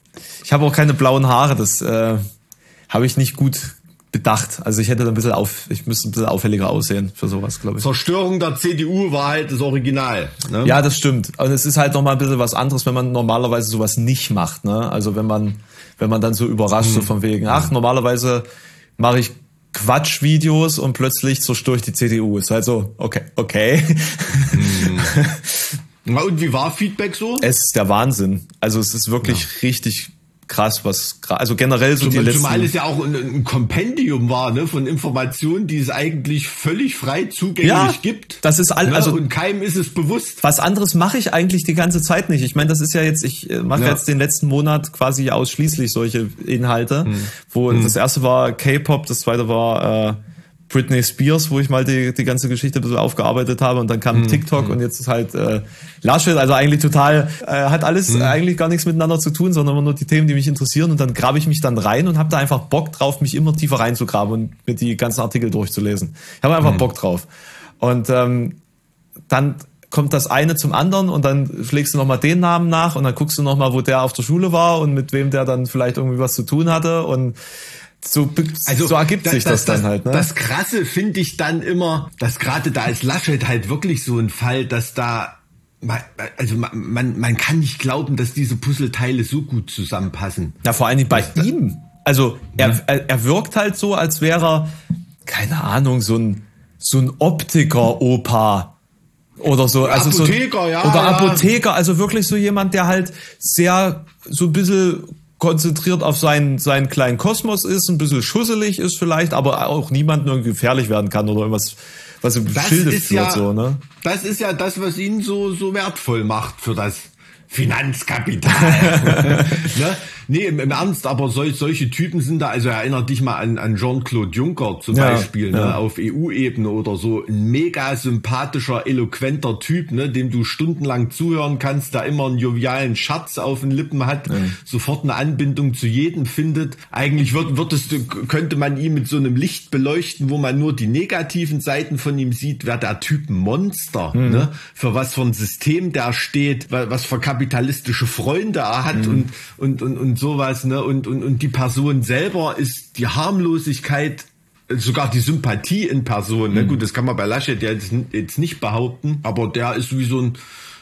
ich habe auch keine blauen Haare, das habe ich nicht gut bedacht. Also ich hätte da ein bisschen auf, ich müsste ein bisschen auffälliger aussehen für sowas, glaube ich. Zerstörung der CDU war halt das Original. Ne? Ja, das stimmt. Und es ist halt noch mal ein bisschen was anderes, wenn man normalerweise sowas nicht macht. Ne? Also wenn man, wenn man dann so überrascht, so von wegen, ach, normalerweise mache ich Quatschvideos und plötzlich zerstöre ich die CDU. Ist halt so, okay, okay. Na, und wie war Feedback so? es ist der Wahnsinn. Also es ist wirklich richtig krass, was also generell so zumal, die letzten. Zumal es ja auch ein, ein Kompendium war, ne, von Informationen, die es eigentlich völlig frei zugänglich ja, gibt. Das ist alles. Ne, Also und keinem ist es bewusst. was anderes mache ich eigentlich die ganze Zeit nicht. Ich meine, das ist ja jetzt, ich äh, mache Ja. jetzt den letzten Monat quasi ausschließlich solche Inhalte, Hm. wo das erste war K-Pop, das zweite war äh, Britney Spears, wo ich mal die, die ganze Geschichte ein bisschen aufgearbeitet habe und dann kam Hm. TikTok und jetzt ist halt äh, Laschet, also eigentlich total, äh, hat alles Hm. eigentlich gar nichts miteinander zu tun, sondern immer nur die Themen, die mich interessieren und dann grabe ich mich dann rein und habe da einfach Bock drauf, mich immer tiefer reinzugraben und mir die ganzen Artikel durchzulesen. Ich habe einfach Bock drauf. Und ähm, dann kommt das eine zum anderen und dann schlägst du nochmal den Namen nach und dann guckst du nochmal, wo der auf der Schule war und mit wem der dann vielleicht irgendwie was zu tun hatte und so, be- so ergibt sich das, dann halt. Ne? Also, Das Krasse finde ich dann immer, dass gerade da ist Laschet halt wirklich so ein Fall, dass da man- also man, man, man kann nicht glauben, dass diese Puzzleteile so gut zusammenpassen. Ja, vor allen Dingen bei ihm. Also er, er, er wirkt halt so, als wäre er, keine Ahnung, so ein, so ein Optiker-Opa. Oder so, also so, Apotheker, ja, oder ja. Apotheker, also wirklich so jemand, der halt sehr, so ein bisschen konzentriert auf seinen, seinen kleinen Kosmos ist, ein bisschen schusselig ist vielleicht, aber auch niemandem irgendwie gefährlich werden kann oder irgendwas, was im Das Schilde führt, ja, so, ne? das ist ja das, was ihn so, so wertvoll macht für das Finanzkapital. ne? Nee, im, im Ernst, aber sol, solche Typen sind da, also erinnert dich mal an, an Jean-Claude Juncker zum Ja, Beispiel, ne? ja. auf EU-Ebene oder so. Ein mega sympathischer, eloquenter Typ, ne? dem du stundenlang zuhören kannst, der immer einen jovialen Schatz auf den Lippen hat, sofort eine Anbindung zu jedem findet. Eigentlich wird, wird es, könnte man ihn mit so einem Licht beleuchten, wo man nur die negativen Seiten von ihm sieht, wäre der Typ ein Monster, ne? Für was für ein System der steht, wa- was für kapitalistische Freunde er hat und, und, und, und sowas, ne? Und, und, und die Person selber ist die Harmlosigkeit sogar die Sympathie in Person. Ne? Gut, das kann man bei Laschet jetzt, jetzt nicht behaupten, aber der ist wie so ein,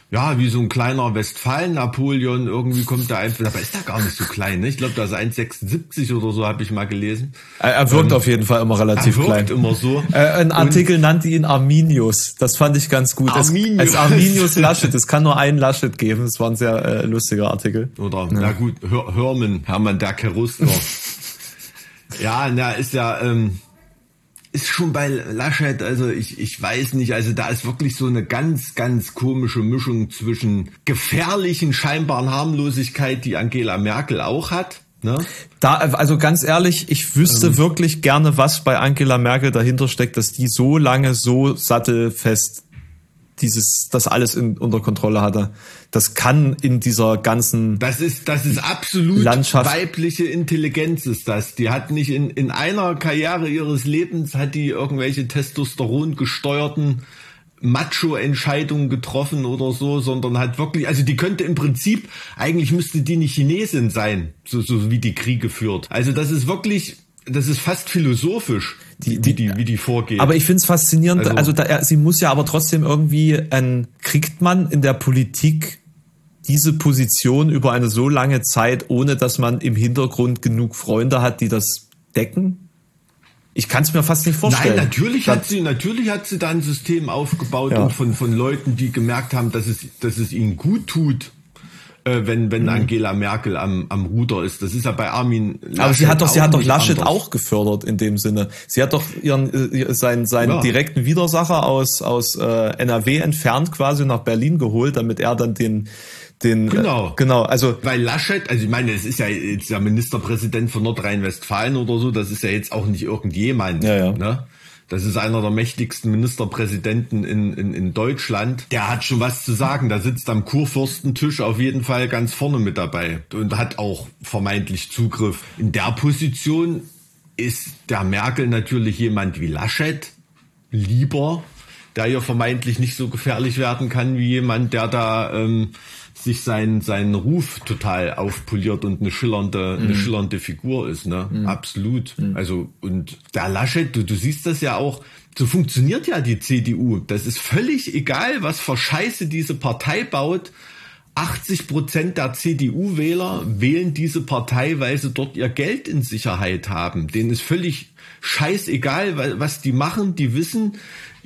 ja, wie so ein kleiner Westfalen-Napoleon. Irgendwie kommt der einfach, aber ist der gar nicht so klein. Ne? Ich glaube, da ist 1,76 oder so, habe ich mal gelesen. Er, wirkt auf jeden Fall immer relativ Ähm, Er wirkt klein. immer so. Äh, ein Artikel nannte ihn Arminius. Das fand ich ganz gut. Arminius. Es, Arminius Laschet. Es kann nur einen Laschet geben. Das war ein sehr äh, lustiger Artikel. Oder, na gut, Hör, Hörmann, Hermann der Cherusker. ja, na, ist ja, ähm, ist schon bei Laschet, also ich, ich weiß nicht, also da ist wirklich so eine ganz, ganz komische Mischung zwischen gefährlichen, scheinbaren Harmlosigkeit, die Angela Merkel auch hat, ne? Da, also ganz ehrlich, ich wüsste Ähm. wirklich gerne, was bei Angela Merkel dahinter steckt, dass die so lange so sattelfest dieses, das alles in, unter Kontrolle hatte. Das kann in dieser ganzen, Das ist, das ist absolut Landschaft. weibliche Intelligenz ist das. Die hat nicht in, in einer Karriere ihres Lebens hat die irgendwelche Testosteron gesteuerten Macho-Entscheidungen getroffen oder so, sondern hat wirklich, also die könnte im Prinzip, eigentlich müsste die eine Chinesin sein, so, so wie die Kriege führt. Also das ist wirklich, das ist fast philosophisch, Die- wie, die- die, wie die vorgeht. Aber ich finde es faszinierend, also, Also- da, sie muss ja aber trotzdem irgendwie, ein, kriegt man in der Politik diese Position über eine so lange Zeit, ohne dass man im Hintergrund genug Freunde hat, die das decken? Ich kann es mir fast nicht vorstellen. Nein, natürlich hat sie, natürlich hat sie da ein System aufgebaut Ja. und von, von Leuten, die gemerkt haben, dass es, dass es ihnen gut tut, äh, wenn, Mhm. wenn Angela Merkel am, am Ruder ist. Das ist ja bei Armin Laschet Aber sie hat doch, sie hat doch Laschet anders. auch gefördert in dem Sinne. Sie hat doch ihren, äh, seinen, seinen Ja. direkten Widersacher aus, aus äh, NRW entfernt quasi nach Berlin geholt, damit er dann den, den Genau. Äh, genau, also Weil Laschet, also ich meine, es ist ja jetzt der Ministerpräsident von Nordrhein-Westfalen oder so, das ist ja jetzt auch nicht irgendjemand. Ja, ja. Ne? Das ist einer der mächtigsten Ministerpräsidenten in, in, in Deutschland. Der hat schon was zu sagen. Der sitzt am Kurfürstentisch auf jeden Fall ganz vorne mit dabei und hat auch vermeintlich Zugriff. In der Position ist der Merkel natürlich jemand wie Laschet lieber, der ihr vermeintlich nicht so gefährlich werden kann wie jemand, der da ähm, sich seinen seinen Ruf total aufpoliert und eine schillernde eine schillernde Figur ist, ne? Absolut. Also und der Laschet, du, du siehst das ja auch. So funktioniert ja die CDU. Das ist völlig egal, was für Scheiße diese Partei baut. 80 Prozent der CDU-Wähler wählen diese Partei, weil sie dort ihr Geld in Sicherheit haben. Denen ist völlig scheißegal, was die machen. Die wissen,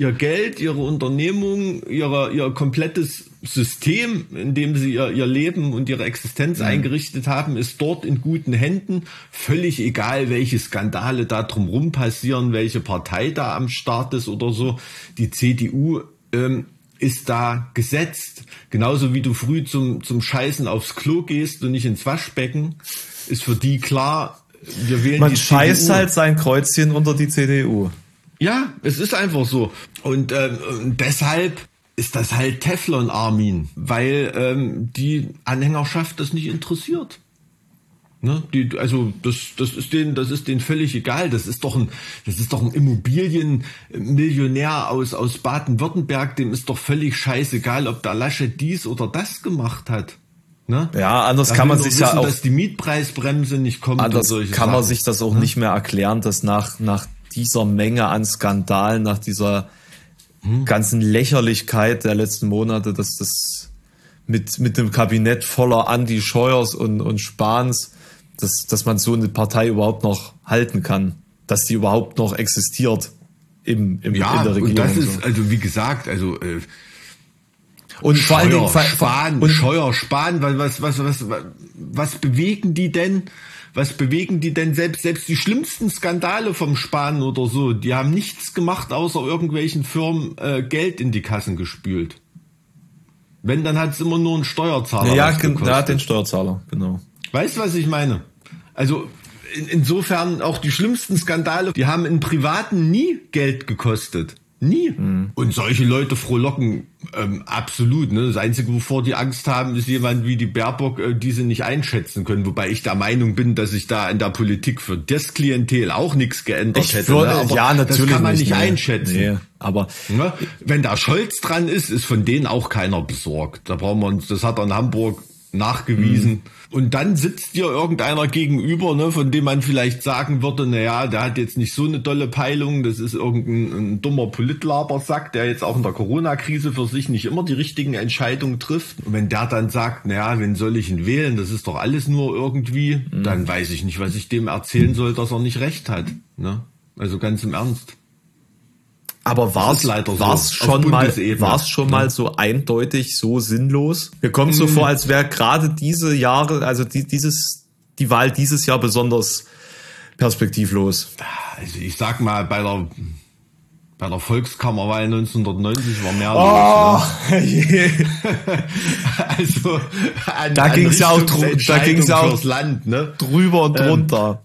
ihr Geld, ihre Unternehmung, ihre, ihr komplettes System, in dem sie ihr, ihr Leben und ihre Existenz mhm. eingerichtet haben, ist dort in guten Händen. Völlig egal, welche Skandale da drumherum passieren, welche Partei da am Start ist oder so. Die CDU ähm, ist da gesetzt. Genauso wie du früh zum, zum Scheißen aufs Klo gehst und nicht ins Waschbecken, ist für die klar, wir wählen Man die scheißt CDU. halt sein Kreuzchen unter die CDU. Ja, es ist einfach so. Und ähm, deshalb ist das halt Teflon Armin, weil ähm, die Anhängerschaft das nicht interessiert. Ne? Die, also das, das ist denen, das ist denen völlig egal. Das ist doch ein, das ist doch ein Immobilienmillionär aus aus Baden-Württemberg. Dem ist doch völlig scheißegal, ob der Laschet dies oder das gemacht hat. Ne? Ja, anders Da kann man sich nur ja wissen, auch dass die Mietpreisbremse nicht kommt. anders kann man Sachen. sich das auch nicht mehr erklären, dass nach nach dieser Menge an Skandalen, nach dieser ganzen Lächerlichkeit der letzten Monate, dass das mit mit dem Kabinett voller Andy Scheuers und und Spahns, dass dass man so eine Partei überhaupt noch halten kann, dass die überhaupt noch existiert im, im ja, in der Regierung. und das ist also wie gesagt, also äh, und vor allen Dingen Scheuer, Spahn, und Scheuer, Spahn, was, was, was, was, was bewegen die denn? Was bewegen die denn selbst, selbst die schlimmsten Skandale vom Spahn oder so? Die haben nichts gemacht, außer irgendwelchen Firmen äh, Geld in die Kassen gespült. Wenn, dann hat es immer nur ein Steuerzahler. ja, gekostet. ja, den Steuerzahler, genau. Weißt du, was ich meine? Also in, insofern auch die schlimmsten Skandale, die haben in Privaten nie Geld gekostet. Nie. Und solche Leute frohlocken ähm, absolut. Ne? Das Einzige, wovor die Angst haben, ist jemand wie die Baerbock, äh, die sie nicht einschätzen können. Wobei ich der Meinung bin, dass sich da in der Politik für das Klientel auch nichts geändert Ich hätte. würde, ne? Aber ja, natürlich Das kann man nicht, nee. einschätzen. Nee, aber Ne? Wenn da Scholz dran ist, ist von denen auch keiner besorgt. Da brauchen wir uns, das hat er in Hamburg nachgewiesen. Und dann sitzt dir irgendeiner gegenüber, ne, von dem man vielleicht sagen würde, na ja, der hat jetzt nicht so eine dolle Peilung, das ist irgendein ein dummer Politlabersack, der jetzt auch in der Corona-Krise für sich nicht immer die richtigen Entscheidungen trifft. Und wenn der dann sagt, na ja, wen soll ich ihn wählen, das ist doch alles nur irgendwie, dann weiß ich nicht, was ich dem erzählen soll, dass er nicht recht hat. Ne? Also ganz im Ernst. Aber war es so, schon mal war's schon mal so eindeutig so sinnlos? Mir kommt Mhm. so vor, als wäre gerade diese Jahre, also die, dieses die Wahl dieses Jahr besonders perspektivlos. Also ich sag mal, bei der bei der Volkskammerwahl 1990 war mehr Oh, los. Ne? Also an, Da ging's ja auch drum- da ging's ja auch- Land, ne? drüber und Ähm, drunter.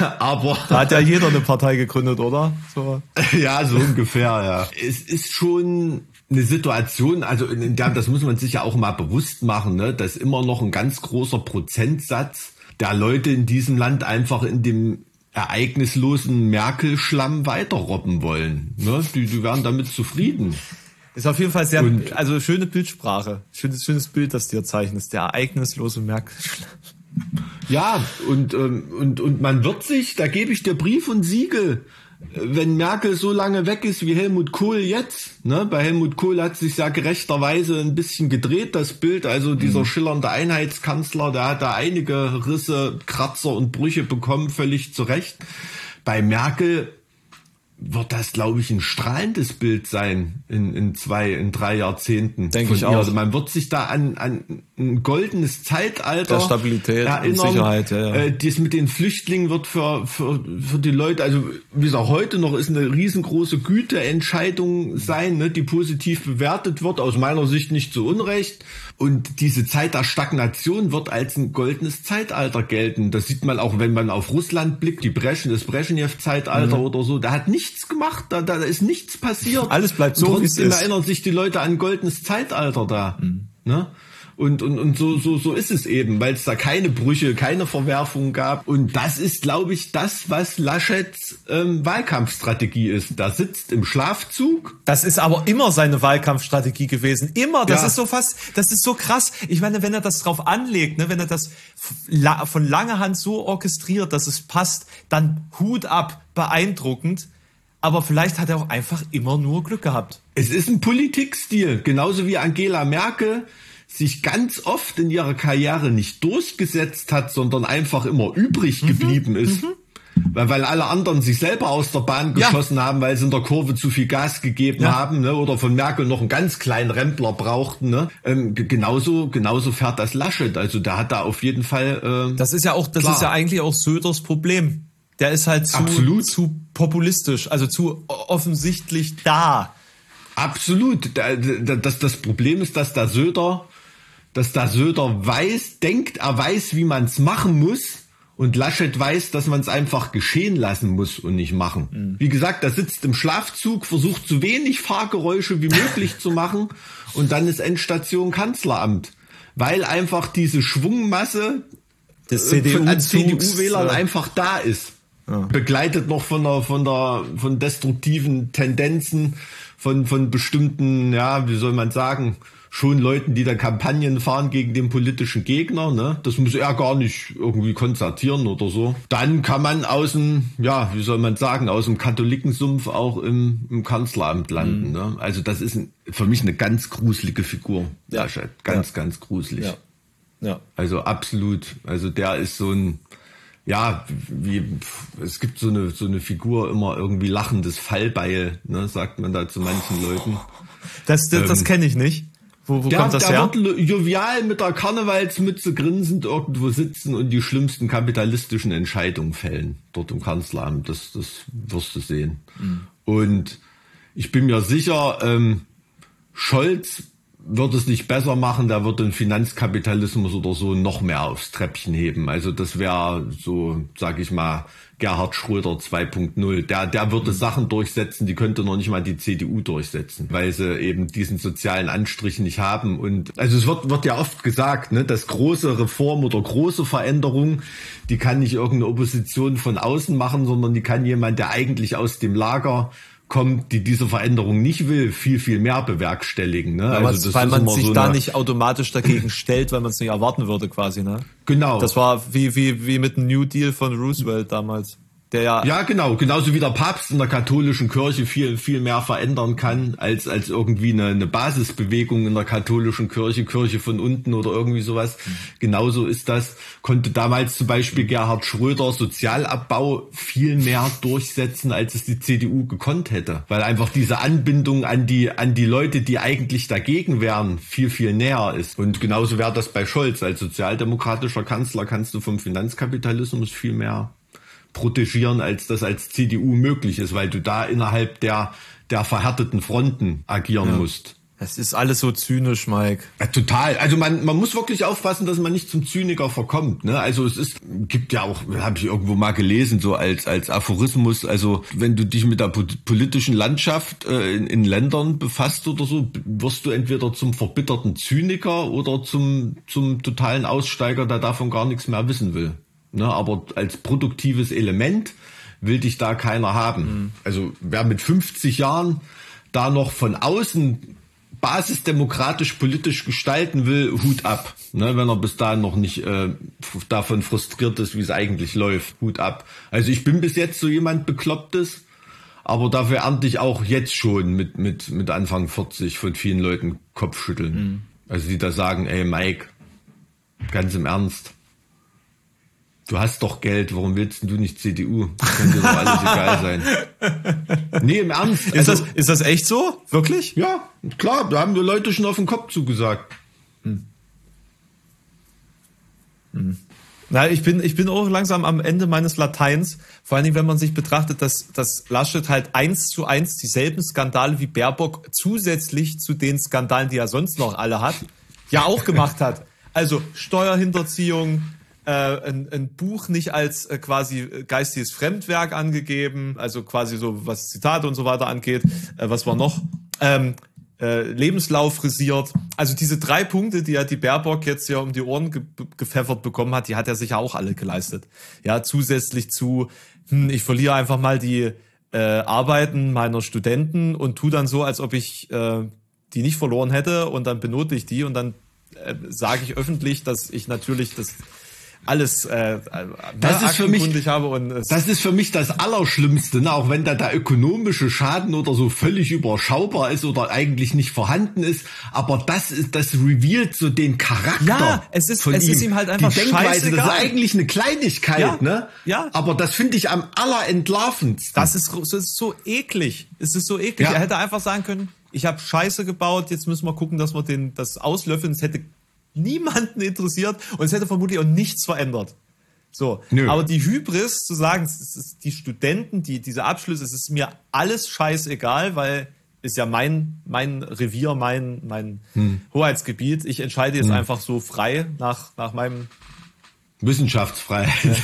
Aber Da hat ja jeder eine Partei gegründet, oder? So. ja, so ungefähr, ja. Es ist schon eine Situation, also in in der, das muss man sich ja auch mal bewusst machen, ne, dass immer noch ein ganz großer Prozentsatz der Leute in diesem Land einfach in dem ereignislosen Merkel-Schlamm weiterrobben wollen. Ne? Die, die werden damit zufrieden. Ist auf jeden Fall sehr, Und- also schöne Bildsprache. Schönes, schönes Bild, das dir zeichnest. Der ereignislose Merkel. Ja, und, ähm, und, und man wird sich, da gebe ich dir Brief und Siegel, äh, wenn Merkel so lange weg ist wie Helmut Kohl jetzt. Ne? Bei Helmut Kohl hat sich ja gerechterweise ein bisschen gedreht, das Bild. Also dieser schillernde Einheitskanzler, der hat da einige Risse, Kratzer und Brüche bekommen, völlig zu Recht. Bei Merkel wird das, glaube ich, ein strahlendes Bild sein in, in zwei, in drei Jahrzehnten. Denke ich auch. Also man wird sich da an, an ein goldenes Zeitalter Der Stabilität und erinnern. Sicherheit, ja, ja. Äh, das mit den Flüchtlingen wird für, für, für die Leute, also wie gesagt, heute noch ist eine riesengroße Güteentscheidung sein, ne, die positiv bewertet wird, aus meiner Sicht nicht zu Unrecht. Und diese Zeit der Stagnation wird als ein goldenes Zeitalter gelten. Das sieht man auch, wenn man auf Russland blickt, die Breschen, das Brezhnev-Zeitalter oder so. Da hat nichts gemacht, da, da ist nichts passiert. Alles bleibt so, wie es ist. erinnern sich die Leute an ein goldenes Zeitalter da. Ne? Und, und, und so, so, so ist es eben, weil es da keine Brüche, keine Verwerfungen gab. Und das ist, glaube ich, das, was Laschets ähm, Wahlkampfstrategie ist. Da sitzt im Schlafzug. Das ist aber immer seine Wahlkampfstrategie gewesen. Immer. Das Ja. ist so fast, das ist so krass. Ich meine, wenn er das drauf anlegt, ne, wenn er das von langer Hand so orchestriert, dass es passt, dann Hut ab, beeindruckend. Aber vielleicht hat er auch einfach immer nur Glück gehabt. Es ist ein Politikstil, genauso wie Angela Merkel sich ganz oft in ihrer Karriere nicht durchgesetzt hat, sondern einfach immer übrig mhm. geblieben ist. Mhm. Weil, weil alle anderen sich selber aus der Bahn geschossen ja. haben, weil sie in der Kurve zu viel Gas gegeben ja. haben, ne? oder von Merkel noch einen ganz kleinen Rempler brauchten. Ne? Ähm, genauso, genauso fährt das Laschet. Also der hat da auf jeden Fall. Äh, das ist ja auch, das klar. ist ja eigentlich auch Söders Problem. Der ist halt zu, Absolut. zu populistisch, also zu offensichtlich da. Absolut. Das, das Problem ist, dass der Söder, dass der Söder weiß, denkt, er weiß, wie man es machen muss. Und Laschet weiß, dass man es einfach geschehen lassen muss und nicht machen. Mhm. Wie gesagt, er sitzt im Schlafzug, versucht so wenig Fahrgeräusche wie möglich zu machen und dann ist Endstation Kanzleramt. Weil einfach diese Schwungmasse des CDU von CDU-Wählern einfach da ist. Ja. Begleitet noch von der, von der, von destruktiven Tendenzen von, von bestimmten, ja, wie soll man sagen, schon Leuten, die da Kampagnen fahren gegen den politischen Gegner, ne? Das muss er gar nicht irgendwie konzertieren oder so. Dann kann man aus dem, ja, wie soll man sagen, aus dem Katholikensumpf auch im, im Kanzleramt landen, mhm. ne? Also das ist ein, für mich eine ganz gruselige Figur. Ja. Ganz, ja. ganz gruselig. Ja. ja. Also absolut. Also der ist so ein, ja, wie es gibt so eine so eine Figur immer irgendwie lachendes Fallbeil, ne, sagt man da zu manchen Leuten. Das das, ähm, das kenne ich nicht. Wo, wo der, kommt das der her? wird jovial mit der Karnevalsmütze grinsend irgendwo sitzen und die schlimmsten kapitalistischen Entscheidungen fällen dort im Kanzleramt. Das das wirst du sehen. Mhm. Und ich bin mir sicher, ähm, Scholz wird es nicht besser machen, der wird den Finanzkapitalismus oder so noch mehr aufs Treppchen heben. Also das wäre so, sag ich mal, Gerhard Schröder 2.0. Der, der würde Sachen durchsetzen, die könnte noch nicht mal die CDU durchsetzen, weil sie eben diesen sozialen Anstrich nicht haben. Und also es wird, wird ja oft gesagt, ne, dass große Reform oder große Veränderung, die kann nicht irgendeine Opposition von außen machen, sondern die kann jemand, der eigentlich aus dem Lager kommt, die diese Veränderung nicht will, viel, viel mehr bewerkstelligen. Ne? Weil, also weil man sich so da nicht automatisch dagegen stellt, weil man es nicht erwarten würde quasi. Ne? Genau. Das war wie, wie, wie mit dem New Deal von Roosevelt damals. Der ja, ja, genau. Genauso wie der Papst in der katholischen Kirche viel, viel mehr verändern kann, als, als irgendwie eine, eine Basisbewegung in der katholischen Kirche, Kirche von unten oder irgendwie sowas. Mhm. Genauso ist das. Konnte damals zum Beispiel Gerhard Schröder Sozialabbau viel mehr durchsetzen, als es die CDU gekonnt hätte. Weil einfach diese Anbindung an die, an die Leute, die eigentlich dagegen wären, viel, viel näher ist. Und genauso wäre das bei Scholz. Als sozialdemokratischer Kanzler kannst du vom Finanzkapitalismus viel mehr protegieren, als das als CDU möglich ist, weil du da innerhalb der, der verhärteten Fronten agieren ja. musst. Es ist alles so zynisch, Mike. Ja, total. Also man, man muss wirklich aufpassen, dass man nicht zum Zyniker verkommt. Ne? Also es ist, gibt ja auch, habe ich irgendwo mal gelesen, so als, als Aphorismus, also wenn du dich mit der politischen Landschaft äh, in, in Ländern befasst oder so, wirst du entweder zum verbitterten Zyniker oder zum, zum totalen Aussteiger, der davon gar nichts mehr wissen will. Ne, aber als produktives Element will dich da keiner haben. Mhm. Also wer mit 50 Jahren da noch von außen basisdemokratisch politisch gestalten will, Hut ab. Ne, wenn er bis dahin noch nicht äh, davon frustriert ist, wie es eigentlich läuft, Hut ab. Also ich bin bis jetzt so jemand Beklopptes, aber dafür ernte ich auch jetzt schon mit, mit, mit Anfang 40 von vielen Leuten Kopfschütteln. Mhm. Also die da sagen, ey Mike, ganz im Ernst, Du hast doch Geld, warum willst du nicht CDU? Das dir doch alles egal sein. Nee, im Ernst. Also, ist, das, ist das echt so? Wirklich? Ja, klar, da haben die Leute schon auf den Kopf zugesagt. Hm. Hm. Na, ich bin, ich bin auch langsam am Ende meines Lateins. Vor allen Dingen, wenn man sich betrachtet, dass, dass Laschet halt eins zu eins dieselben Skandale wie Baerbock zusätzlich zu den Skandalen, die er sonst noch alle hat, ja auch gemacht hat. Also Steuerhinterziehung, äh, ein, ein Buch nicht als äh, quasi geistiges Fremdwerk angegeben, also quasi so was Zitate und so weiter angeht. Äh, was war noch? Ähm, äh, Lebenslauf frisiert. Also diese drei Punkte, die ja die Baerbock jetzt ja um die Ohren ge gepfeffert bekommen hat, die hat er sicher auch alle geleistet. Ja, zusätzlich zu, hm, ich verliere einfach mal die äh, Arbeiten meiner Studenten und tu dann so, als ob ich äh, die nicht verloren hätte und dann benote ich die und dann äh, sage ich öffentlich, dass ich natürlich das alles äh, das ist für mich, ich habe und es, das ist für mich das Allerschlimmste, ne? auch wenn da der ökonomische Schaden oder so völlig überschaubar ist oder eigentlich nicht vorhanden ist, aber das ist, das revealt so den Charakter. Ja, es ist, es ihm. ist ihm halt einfach Die Denkweise, das ist eigentlich eine Kleinigkeit, Ja, ne? ja. Aber das finde ich am allerentlarvendsten. das ist, das ist so eklig. Es ist so eklig. Ja. Er hätte einfach sagen können, ich habe Scheiße gebaut, jetzt müssen wir gucken, dass wir den das auslöffeln. Es hätte niemanden interessiert und es hätte vermutlich auch nichts verändert. So, Nö. aber die Hybris zu sagen, die Studenten, die diese Abschlüsse, es ist mir alles scheißegal, weil ist ja mein mein Revier, mein mein Hm. Hoheitsgebiet. Ich entscheide jetzt einfach so frei nach nach meinem Wissenschaftsfreiheit.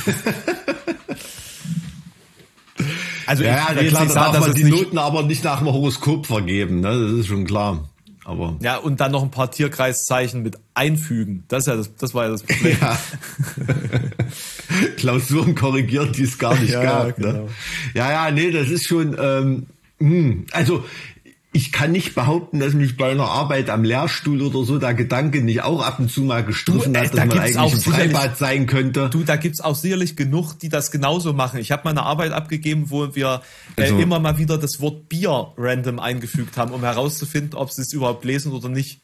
also Ja, ich ja, klar, da darf man die Noten aber nicht nach dem Horoskop vergeben, ne? Das ist schon klar. Aber Ja, und dann noch ein paar Tierkreiszeichen mit einfügen. Das ist ja das, das war ja das Problem. ja. Klausuren korrigiert, die es gar nicht Ja, gab. genau. Ne? Ja, ja, nee, das ist schon. Ähm, hm, also ich kann nicht behaupten, dass mich bei einer Arbeit am Lehrstuhl oder so der Gedanke nicht auch ab und zu mal gestriffen Du, äh, hat, dass da man eigentlich im sicherlich- Freibad sein könnte. Du, da gibt's auch sicherlich genug, die das genauso machen. Ich habe mal eine Arbeit abgegeben, wo wir äh, Also- immer mal wieder das Wort Bier random eingefügt haben, um herauszufinden, ob sie es überhaupt lesen oder nicht.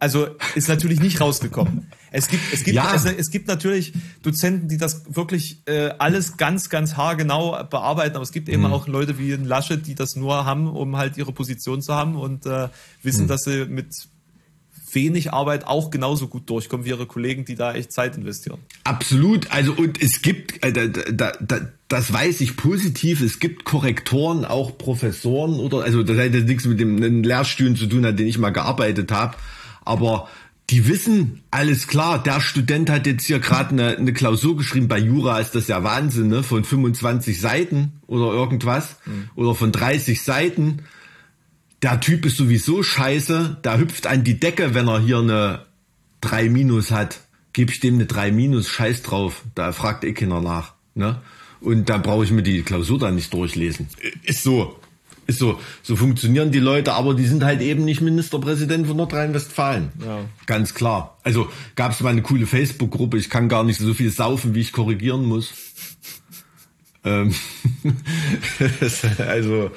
Also ist natürlich nicht rausgekommen. Es gibt, es gibt, Ja. es, es gibt natürlich Dozenten, die das wirklich äh, alles ganz, ganz haargenau bearbeiten, aber es gibt Mhm. eben auch Leute wie Laschet, die das nur haben, um halt ihre Position zu haben und äh, wissen, Mhm. dass sie mit wenig Arbeit auch genauso gut durchkommen wie ihre Kollegen, die da echt Zeit investieren. Absolut. Also und es gibt, äh, da, da, da, das weiß ich positiv. Es gibt Korrektoren, auch Professoren oder also das hat jetzt nichts mit dem den Lehrstühlen zu tun, an denen ich mal gearbeitet habe. Aber die wissen, alles klar, der Student hat jetzt hier gerade eine, eine Klausur geschrieben. Bei Jura ist das ja Wahnsinn, ne? Von 25 Seiten oder irgendwas. Oder von 30 Seiten. Der Typ ist sowieso scheiße. Der hüpft an die Decke, wenn er hier eine 3 Minus hat. Gib ich dem eine 3 Minus, scheiß drauf. Da fragt eh keiner nach. Ne? Und dann brauche ich mir die Klausur dann nicht durchlesen. Ist so. Ist so. So funktionieren die Leute, aber die sind halt eben nicht Ministerpräsident von Nordrhein-Westfalen. Ja. Ganz klar. Also gab es mal eine coole Facebook-Gruppe. Ich kann gar nicht so viel saufen, wie ich korrigieren muss. Ähm, also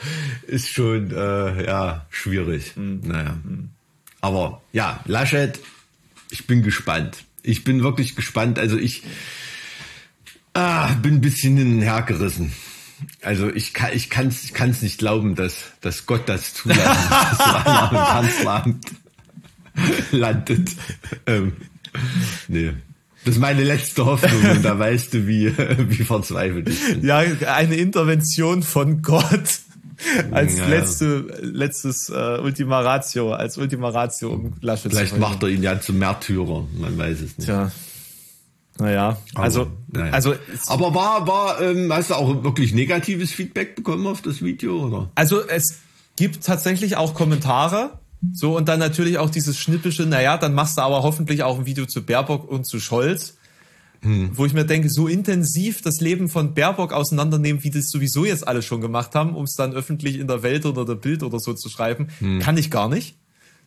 ist schon äh, ja schwierig. Naja. Aber ja, Laschet, ich bin gespannt. Ich bin wirklich gespannt. Also ich ah, bin ein bisschen hin und her gerissen. Also ich kann ich kann's ich kann's nicht glauben, dass dass Gott das zulässt, dass einer im Kanzleramt landet. Ähm, nee. Das ist meine letzte Hoffnung und da weißt du, wie, wie verzweifelt ich bin. Ja, eine Intervention von Gott als Ja. letzte, letztes äh, Ultima Ratio, als Ultima Ratio, um Laschet Vielleicht zu macht er ihn ja zum Märtyrer, man weiß es nicht. Tja. Naja, also, naja. also, Aber war, war, ähm, hast du auch wirklich negatives Feedback bekommen auf das Video, oder? also es gibt tatsächlich auch Kommentare. So, und dann natürlich auch dieses schnippische, naja, dann machst du aber hoffentlich auch ein Video zu Baerbock und zu Scholz. Wo ich mir denke, so intensiv das Leben von Baerbock auseinandernehmen, wie das sowieso jetzt alle schon gemacht haben, um es dann öffentlich in der Welt oder der Bild oder so zu schreiben, kann ich gar nicht.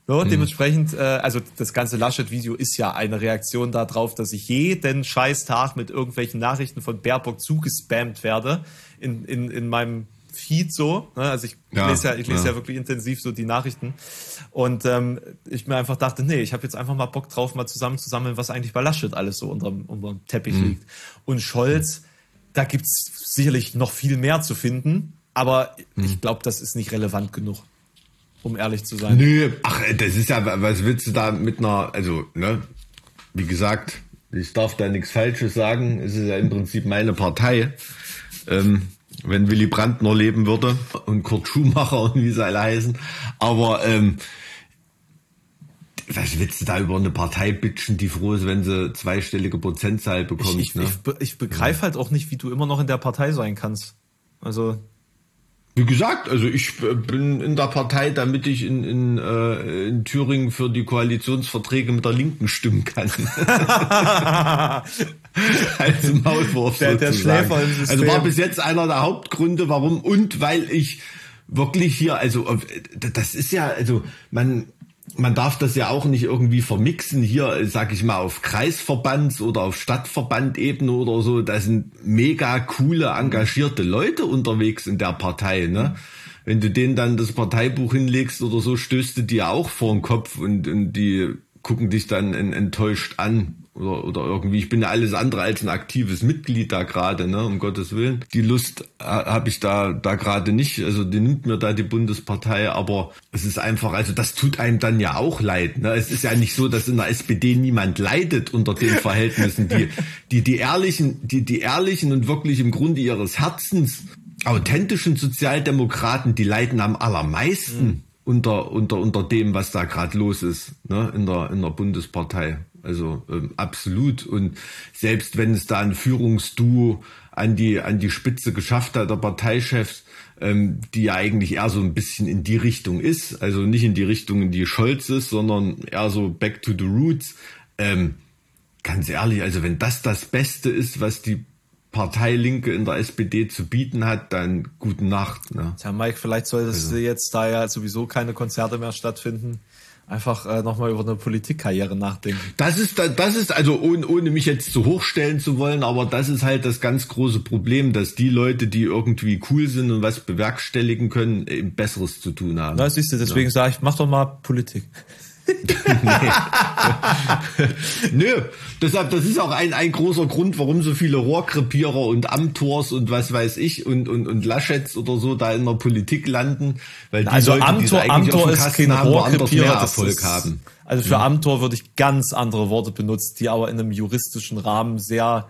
So, Dementsprechend, äh, also das ganze Laschet-Video ist ja eine Reaktion darauf, dass ich jeden scheiß Tag mit irgendwelchen Nachrichten von Baerbock zugespammt werde in, in, in meinem Feed so. Ne? Also ich Ja, lese ja, ich lese ja. ja. wirklich intensiv so die Nachrichten. Und ähm, ich mir einfach dachte, nee, ich habe jetzt einfach mal Bock drauf, mal zusammen zu sammeln, was eigentlich bei Laschet alles so unterm, unterm Teppich Mhm. liegt. Und Scholz, da gibt's sicherlich noch viel mehr zu finden, aber Mhm. ich glaube, das ist nicht relevant genug, um ehrlich zu sein. Nö, ach, das ist ja, was willst du da mit einer, also, ne, wie gesagt, ich darf da nichts Falsches sagen, es ist ja im Prinzip meine Partei. Ähm, wenn Willy Brandt noch leben würde und Kurt Schumacher und wie sie alle heißen. Aber ähm, was willst du da über eine Partei bitchen, die froh ist, wenn sie zweistellige Prozentzahl bekommt? Ich, ich, ne? ich, ich begreife halt auch nicht, wie du immer noch in der Partei sein kannst. Also, Wie gesagt, also ich äh, bin in der Partei, damit ich in, in, äh, in Thüringen für die Koalitionsverträge mit der Linken stimmen kann. Als Maulwurf Der- der sozusagen. Also war bis jetzt einer der Hauptgründe, warum und weil ich wirklich hier, also äh, das ist ja, also man man darf das ja auch nicht irgendwie vermixen hier, sag ich mal, auf Kreisverbands- oder auf Stadtverbandebene oder so. Da sind mega coole, engagierte Leute unterwegs in der Partei, ne? Wenn du denen dann das Parteibuch hinlegst oder so, stößt du dir auch vor den Kopf und, und die gucken dich dann enttäuscht an oder, oder irgendwie. Ich bin ja alles andere als ein aktives Mitglied da gerade, ne, um Gottes Willen. Die Lust habe ich da, da gerade nicht. Also die nimmt mir da die Bundespartei, aber es ist einfach, also das tut einem dann ja auch leid. Ne? Es ist ja nicht so, dass in der SPD niemand leidet unter den Verhältnissen. Die, die, die ehrlichen, die, die ehrlichen und wirklich im Grunde ihres Herzens authentischen Sozialdemokraten, die leiden am allermeisten. Mhm unter, unter, unter dem, was da gerade los ist ne, in, der, in der Bundespartei. Also ähm, absolut. Und selbst wenn es da ein Führungsduo an die, an die Spitze geschafft hat, der Parteichefs, ähm, die ja eigentlich eher so ein bisschen in die Richtung ist, also nicht in die Richtung, in die Scholz ist, sondern eher so back to the roots. Ähm, ganz ehrlich, also wenn das das Beste ist, was die Partei Linke in der SPD zu bieten hat, dann gute Nacht. Ne? Tja, Mike, vielleicht solltest also. jetzt, da ja sowieso keine Konzerte mehr stattfinden, einfach äh, nochmal über eine Politikkarriere nachdenken. Das ist, das ist also ohne, ohne mich jetzt zu hochstellen zu wollen, aber das ist halt das ganz große Problem, dass die Leute, die irgendwie cool sind und was bewerkstelligen können, eben Besseres zu tun haben. Na, siehst du, deswegen ja. sage ich, mach doch mal Politik. Nö, deshalb, das ist auch ein, ein großer Grund, warum so viele Rohrkrepierer und Amtors und was weiß ich und, und, und Laschets oder so da in der Politik landen, weil die also Leute, Amtor, die Amtor ist kein Rohrkrepierer, Erfolg ist, haben. Also für ja. Amtor würde ich ganz andere Worte benutzen, die aber in einem juristischen Rahmen sehr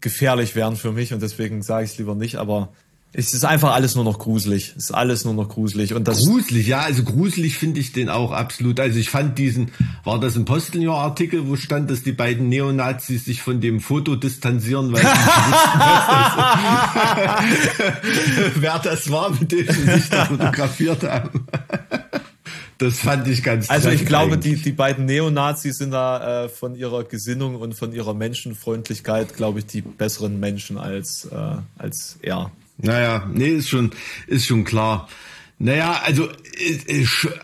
gefährlich wären für mich und deswegen sage ich es lieber nicht, aber es ist einfach alles nur noch gruselig. Es ist alles nur noch gruselig. Und das gruselig, ja, also gruselig finde ich den auch absolut. Also ich fand diesen, war das ein Posteljahr-Artikel, wo stand, dass die beiden Neonazis sich von dem Foto distanzieren, weil sie wussten, wer das war, mit dem sie sich da fotografiert haben. Das fand ich ganz Also ich glaube, die, die beiden Neonazis sind da äh, von ihrer Gesinnung und von ihrer Menschenfreundlichkeit, glaube ich, die besseren Menschen als, äh, als er. Naja, nee, ist schon, ist schon klar. Naja, also,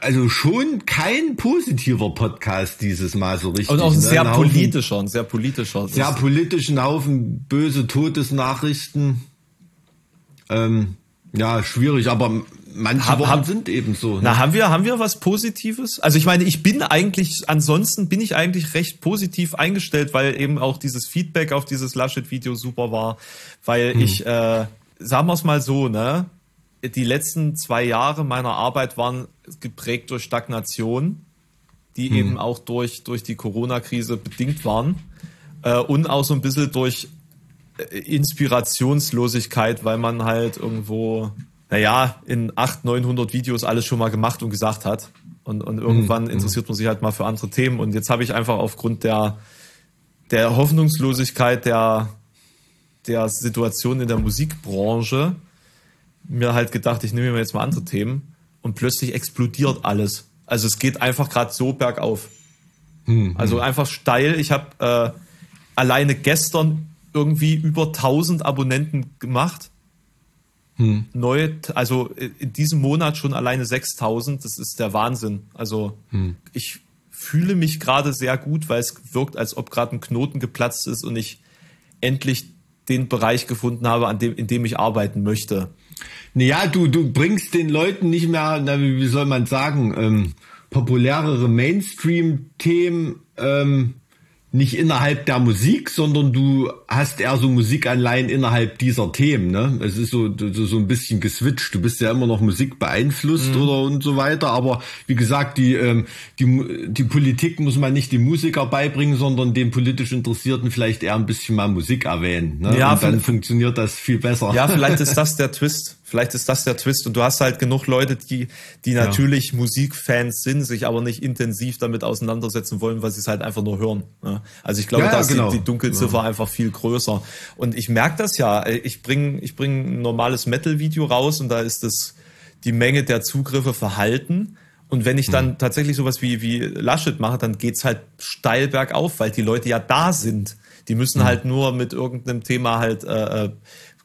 also schon kein positiver Podcast dieses Mal so richtig. Und auch ein ne? sehr ein politischer, ein sehr politischer. Sehr politischen Haufen böse Todesnachrichten. Ähm, ja, schwierig, aber manche hab, Wochen sind eben so. Ne? Na, haben wir, haben wir was Positives? Also ich meine, ich bin eigentlich, ansonsten bin ich eigentlich recht positiv eingestellt, weil eben auch dieses Feedback auf dieses Laschet-Video super war, weil hm. ich, äh, sagen wir es mal so, ne? Die letzten zwei Jahre meiner Arbeit waren geprägt durch Stagnation, die hm. eben auch durch, durch die Corona-Krise bedingt waren. Äh, und auch so ein bisschen durch äh, Inspirationslosigkeit, weil man halt irgendwo, naja, in 800, 900 Videos alles schon mal gemacht und gesagt hat. Und, und irgendwann mhm. interessiert man sich halt mal für andere Themen. Und jetzt habe ich einfach aufgrund der, der Hoffnungslosigkeit der, der Situation in der Musikbranche mir halt gedacht, ich nehme mir jetzt mal andere Themen und plötzlich explodiert alles. Also es geht einfach gerade so bergauf. Hm, also hm. einfach steil. Ich habe äh, alleine gestern irgendwie über 1000 Abonnenten gemacht. Hm. Neue, also in diesem Monat schon alleine 6000. Das ist der Wahnsinn. Also hm. ich fühle mich gerade sehr gut, weil es wirkt, als ob gerade ein Knoten geplatzt ist und ich endlich den Bereich gefunden habe, an dem, in dem ich arbeiten möchte. Naja, du, du bringst den Leuten nicht mehr, na, wie soll man sagen, ähm, populärere Mainstream-Themen ähm, nicht innerhalb der Musik, sondern du hast eher so Musikanleihen innerhalb dieser Themen. Ne? Es ist so, so, so ein bisschen geswitcht. Du bist ja immer noch Musik beeinflusst mhm. oder und so weiter. Aber wie gesagt, die, ähm, die, die Politik muss man nicht den Musiker beibringen, sondern den politisch Interessierten vielleicht eher ein bisschen mal Musik erwähnen. Ne? Ja, und dann funktioniert das viel besser. Ja, vielleicht ist das der Twist. Vielleicht ist das der Twist und du hast halt genug Leute, die, die natürlich ja. Musikfans sind, sich aber nicht intensiv damit auseinandersetzen wollen, weil sie es halt einfach nur hören. Also ich glaube, ja, da ist genau. die, die Dunkelziffer ja. einfach viel größer. Und ich merke das ja. Ich bringe ich bring ein normales Metal-Video raus und da ist das die Menge der Zugriffe verhalten. Und wenn ich dann mhm. tatsächlich sowas wie, wie Laschet mache, dann geht's halt steil bergauf, weil die Leute ja da sind. Die müssen mhm. halt nur mit irgendeinem Thema halt äh, äh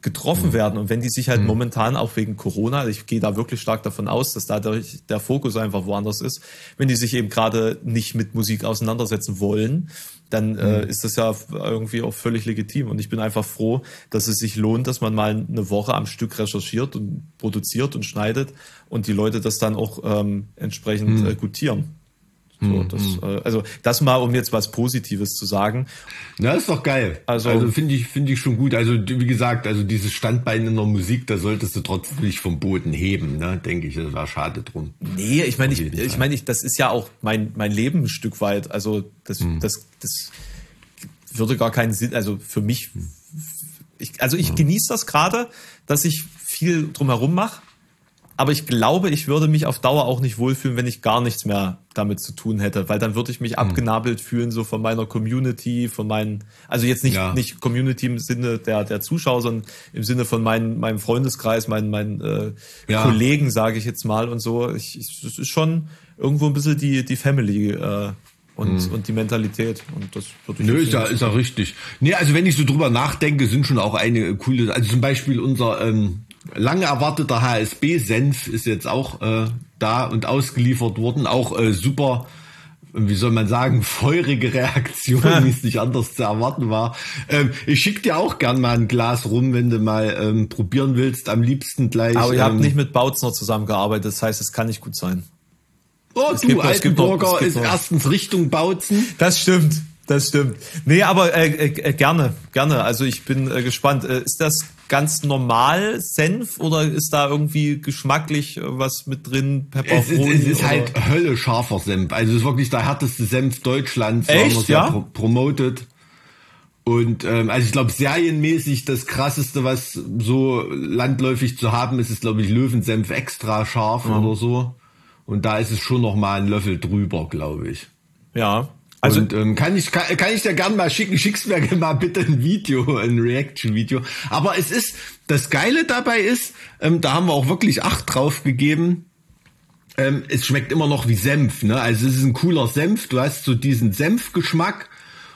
getroffen mhm. werden. Und wenn die sich halt mhm. momentan auch wegen Corona, ich gehe da wirklich stark davon aus, dass dadurch der Fokus einfach woanders ist, wenn die sich eben gerade nicht mit Musik auseinandersetzen wollen, dann äh, mhm. ist das ja irgendwie auch völlig legitim. Und ich bin einfach froh, dass es sich lohnt, dass man mal eine Woche am Stück recherchiert und produziert und schneidet und die Leute das dann auch ähm, entsprechend mhm. äh, gutieren. So, mhm. das, äh, also das mal, um jetzt was Positives zu sagen. Na, ist doch geil. Also, also finde ich, finde ich schon gut. Also wie gesagt, also dieses Standbein in der Musik, da solltest du trotzdem nicht vom Boden heben, ne? Denke ich, das war schade drum. Nee, ich meine, ich, ich meine, ich, das ist ja auch mein mein Leben ein Stück weit. Also das, mhm. das, das würde gar keinen Sinn. Also für mich, ich, also ich mhm. genieße das gerade, dass ich viel drumherum mache aber ich glaube, ich würde mich auf Dauer auch nicht wohlfühlen, wenn ich gar nichts mehr damit zu tun hätte, weil dann würde ich mich hm. abgenabelt fühlen, so von meiner Community, von meinen, also jetzt nicht, ja. nicht Community im Sinne der, der Zuschauer, sondern im Sinne von meinen, meinem Freundeskreis, meinen, meinen äh, ja. Kollegen, sage ich jetzt mal und so. Ich, ich, es ist schon irgendwo ein bisschen die, die Family, äh, und, mhm. und die Mentalität. Und das würde ich Nö, ist ja, ist ja richtig. Nee, also wenn ich so drüber nachdenke, sind schon auch eine coole, also zum Beispiel unser ähm, lange erwarteter HSB-Senf ist jetzt auch äh, da und ausgeliefert worden. Auch äh, super, wie soll man sagen, feurige Reaktion, wie es nicht anders zu erwarten war. Ähm, ich schick dir auch gern mal ein Glas rum, wenn du mal ähm, probieren willst. Am liebsten gleich. Aber ihr ähm, habt nicht mit Bautzner zusammengearbeitet, das heißt, es kann nicht gut sein. Oh, es du Altenburger ist erstens Richtung Bautzen. Das stimmt. Das stimmt. Nee, aber äh, äh, gerne, gerne. Also ich bin äh, gespannt. Äh, ist das ganz normal Senf oder ist da irgendwie geschmacklich was mit drin? Pepperoni? Es, es, es ist halt Hölle scharfer Senf. Also es ist wirklich der härteste Senf Deutschlands. Echt? Ja. Pro promoted. Und ähm, also ich glaube, serienmäßig das krasseste, was so landläufig zu haben ist, ist, glaube ich, Löwensenf extra scharf mhm. oder so. Und da ist es schon noch mal ein Löffel drüber, glaube ich. Ja, also und ähm, kann ich kann, kann ich dir gerne mal schicken, schickst mir mal bitte ein Video, ein Reaction-Video. Aber es ist das Geile dabei ist, ähm, da haben wir auch wirklich acht drauf gegeben. Ähm, es schmeckt immer noch wie Senf, ne? Also es ist ein cooler Senf. Du hast so diesen Senfgeschmack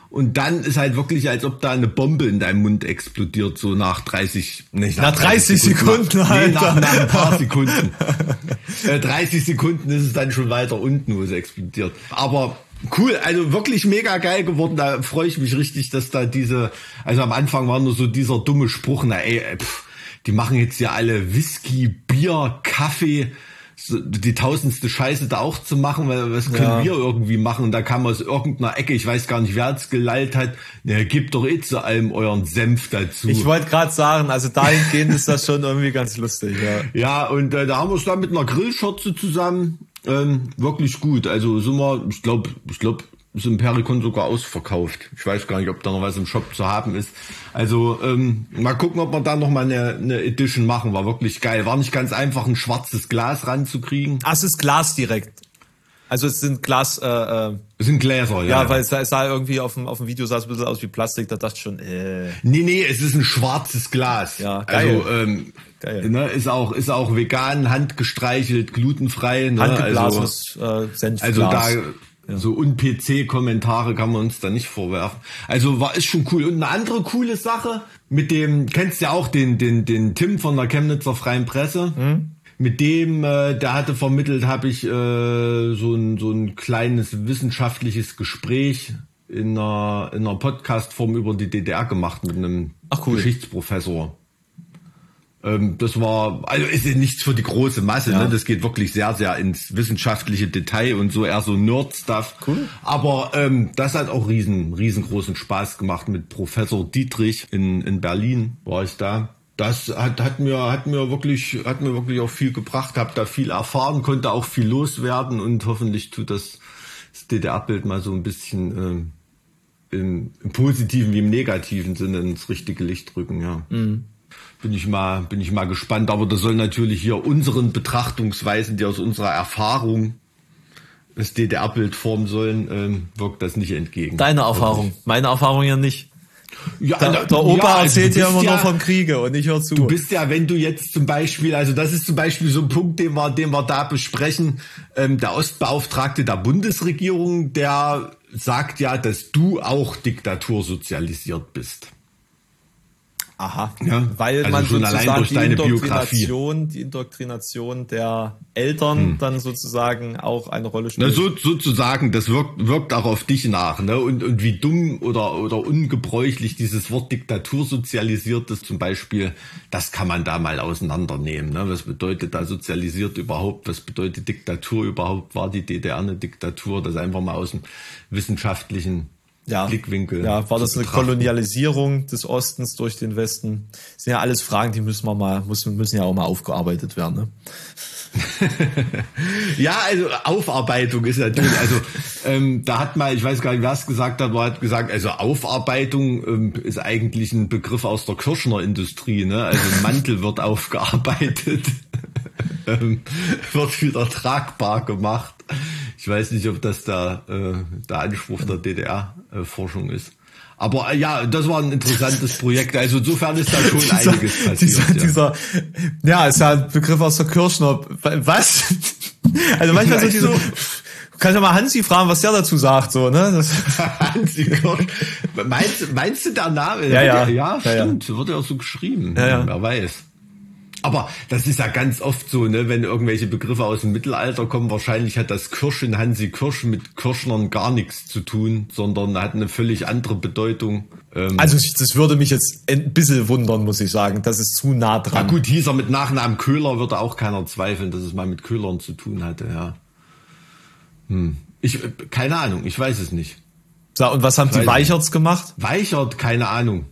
und dann ist halt wirklich, als ob da eine Bombe in deinem Mund explodiert, so nach 30, nicht nach, nach 30, 30 Sekunden, Sekunden nach, nee, nach, nach, ein paar Sekunden. äh, 30 Sekunden ist es dann schon weiter unten, wo es explodiert. Aber Cool, also wirklich mega geil geworden. Da freue ich mich richtig, dass da diese, also am Anfang war nur so dieser dumme Spruch, na ey, pff, die machen jetzt ja alle Whisky, Bier, Kaffee, so, die tausendste Scheiße da auch zu machen, weil was können ja. wir irgendwie machen? Und da kam aus irgendeiner Ecke, ich weiß gar nicht, wer es gelallt hat, na, gebt doch eh zu allem euren Senf dazu. Ich wollte gerade sagen, also dahingehend ist das schon irgendwie ganz lustig, ja. Ja, und äh, da haben wir es dann mit einer Grillschürze zusammen ähm, wirklich gut. Also sind wir, ich glaube, ich glaube, ist im Pericon sogar ausverkauft. Ich weiß gar nicht, ob da noch was im Shop zu haben ist. Also ähm, mal gucken, ob wir da noch mal eine, eine Edition machen. War wirklich geil. War nicht ganz einfach, ein schwarzes Glas ranzukriegen. Ach, es ist Glas direkt. Also es sind Glas. Äh, äh, es sind Gläser, ja. Ja, weil es, es sah irgendwie auf dem, auf dem Video sah es ein bisschen aus wie Plastik. Da dachte ich schon. Äh. Nee, nee, es ist ein schwarzes Glas. Ja, geil. Also ähm, geil. Ne, ist auch ist auch vegan, handgestreichelt, glutenfrei. Ne? Handgeblasenes also, äh, Senfglas. Also da ja. so un-PC-Kommentare kann man uns da nicht vorwerfen. Also war ist schon cool. Und eine andere coole Sache mit dem kennst ja auch den den den Tim von der Chemnitzer Freien Presse. Mhm mit dem, äh, der hatte vermittelt, habe ich äh, so, ein, so ein kleines wissenschaftliches Gespräch in einer, in einer Podcast-Form über die DDR gemacht mit einem cool. Geschichtsprofessor. Ähm, das war, also ist ja nichts für die große Masse, ja. ne? das geht wirklich sehr, sehr ins wissenschaftliche Detail und so eher so Nerd-Stuff. Cool. Aber ähm, das hat auch riesen, riesengroßen Spaß gemacht mit Professor Dietrich in, in Berlin, war ich da das hat, hat mir hat mir wirklich hat mir wirklich auch viel gebracht, habe da viel erfahren, konnte auch viel loswerden und hoffentlich tut das, das DDR-Bild mal so ein bisschen äh, im, im, positiven wie im negativen Sinne ins richtige Licht rücken, ja. Mhm. Bin ich mal bin ich mal gespannt, aber das soll natürlich hier unseren Betrachtungsweisen, die aus unserer Erfahrung das DDR-Bild formen sollen, ähm, wirkt das nicht entgegen. Deine Erfahrung, meine Erfahrung ja nicht. Ja, der, der Opa ja, also erzählt ja immer ja, nur vom Kriege und ich höre zu. Du bist ja, wenn du jetzt zum Beispiel, also das ist zum Beispiel so ein Punkt, den wir, den wir da besprechen, ähm, der Ostbeauftragte der Bundesregierung, der sagt ja, dass du auch diktatursozialisiert bist. Aha. Ja, Weil also man schon allein sozusagen durch die. Indoktrination, die Indoktrination der Eltern dann sozusagen auch eine Rolle Na, spielt. so, sozusagen, das wirkt, wirkt auch auf dich nach, ne? Und, und wie dumm oder, oder ungebräuchlich dieses Wort Diktatur sozialisiert ist, zum Beispiel, das kann man da mal auseinandernehmen. Ne? Was bedeutet da sozialisiert überhaupt? Was bedeutet Diktatur überhaupt? War die DDR eine Diktatur? Das einfach mal aus dem wissenschaftlichen Blickwinkel. Ja, war das eine betrachten. Kolonialisierung des Ostens durch den Westen? Das sind ja alles Fragen, die müssen wir mal, müssen, müssen ja auch mal aufgearbeitet werden. Ne? Ja, also Aufarbeitung ist natürlich, also ähm, da hat mal, ich weiß gar nicht, wer es gesagt hat, aber hat gesagt, also Aufarbeitung ähm, ist eigentlich ein Begriff aus der Kirschner Industrie, ne? Also Mantel wird aufgearbeitet, ähm, wird wieder tragbar gemacht. Ich weiß nicht, ob das da äh, der Anspruch der DDR-Forschung ist. Aber äh, ja, das war ein interessantes Projekt. Also insofern ist da schon einiges passiert. dieser, ja. dieser, ja, ist ja ein Begriff aus der Kirschner. Was? Also manchmal so diese, du- du kannst ja mal Hansi fragen, was der dazu sagt, so, ne? Hansi Kirsch. Meinst, meinst du der Name? Ja, ja. ja, Ja, ja. stimmt. Wird ja auch so geschrieben. Ja, ja. Wer weiß. Aber das ist ja ganz oft so, ne, wenn irgendwelche Begriffe aus dem Mittelalter kommen, wahrscheinlich hat das Kirsch in Hansi Kirsch mit Kirschnern gar nichts zu tun, sondern hat eine völlig andere Bedeutung. Ähm, also das würde mich jetzt ein bisschen wundern, muss ich sagen. Das ist zu nah na dran. gut, hieß er mit Nachnamen Köhler, würde auch keiner zweifeln, dass es mal mit Köhlern zu tun hatte, ja. Hm. Ich, keine Ahnung, ich weiß es nicht. So, und was haben die ich. Weicherts gemacht? Weichert, keine Ahnung.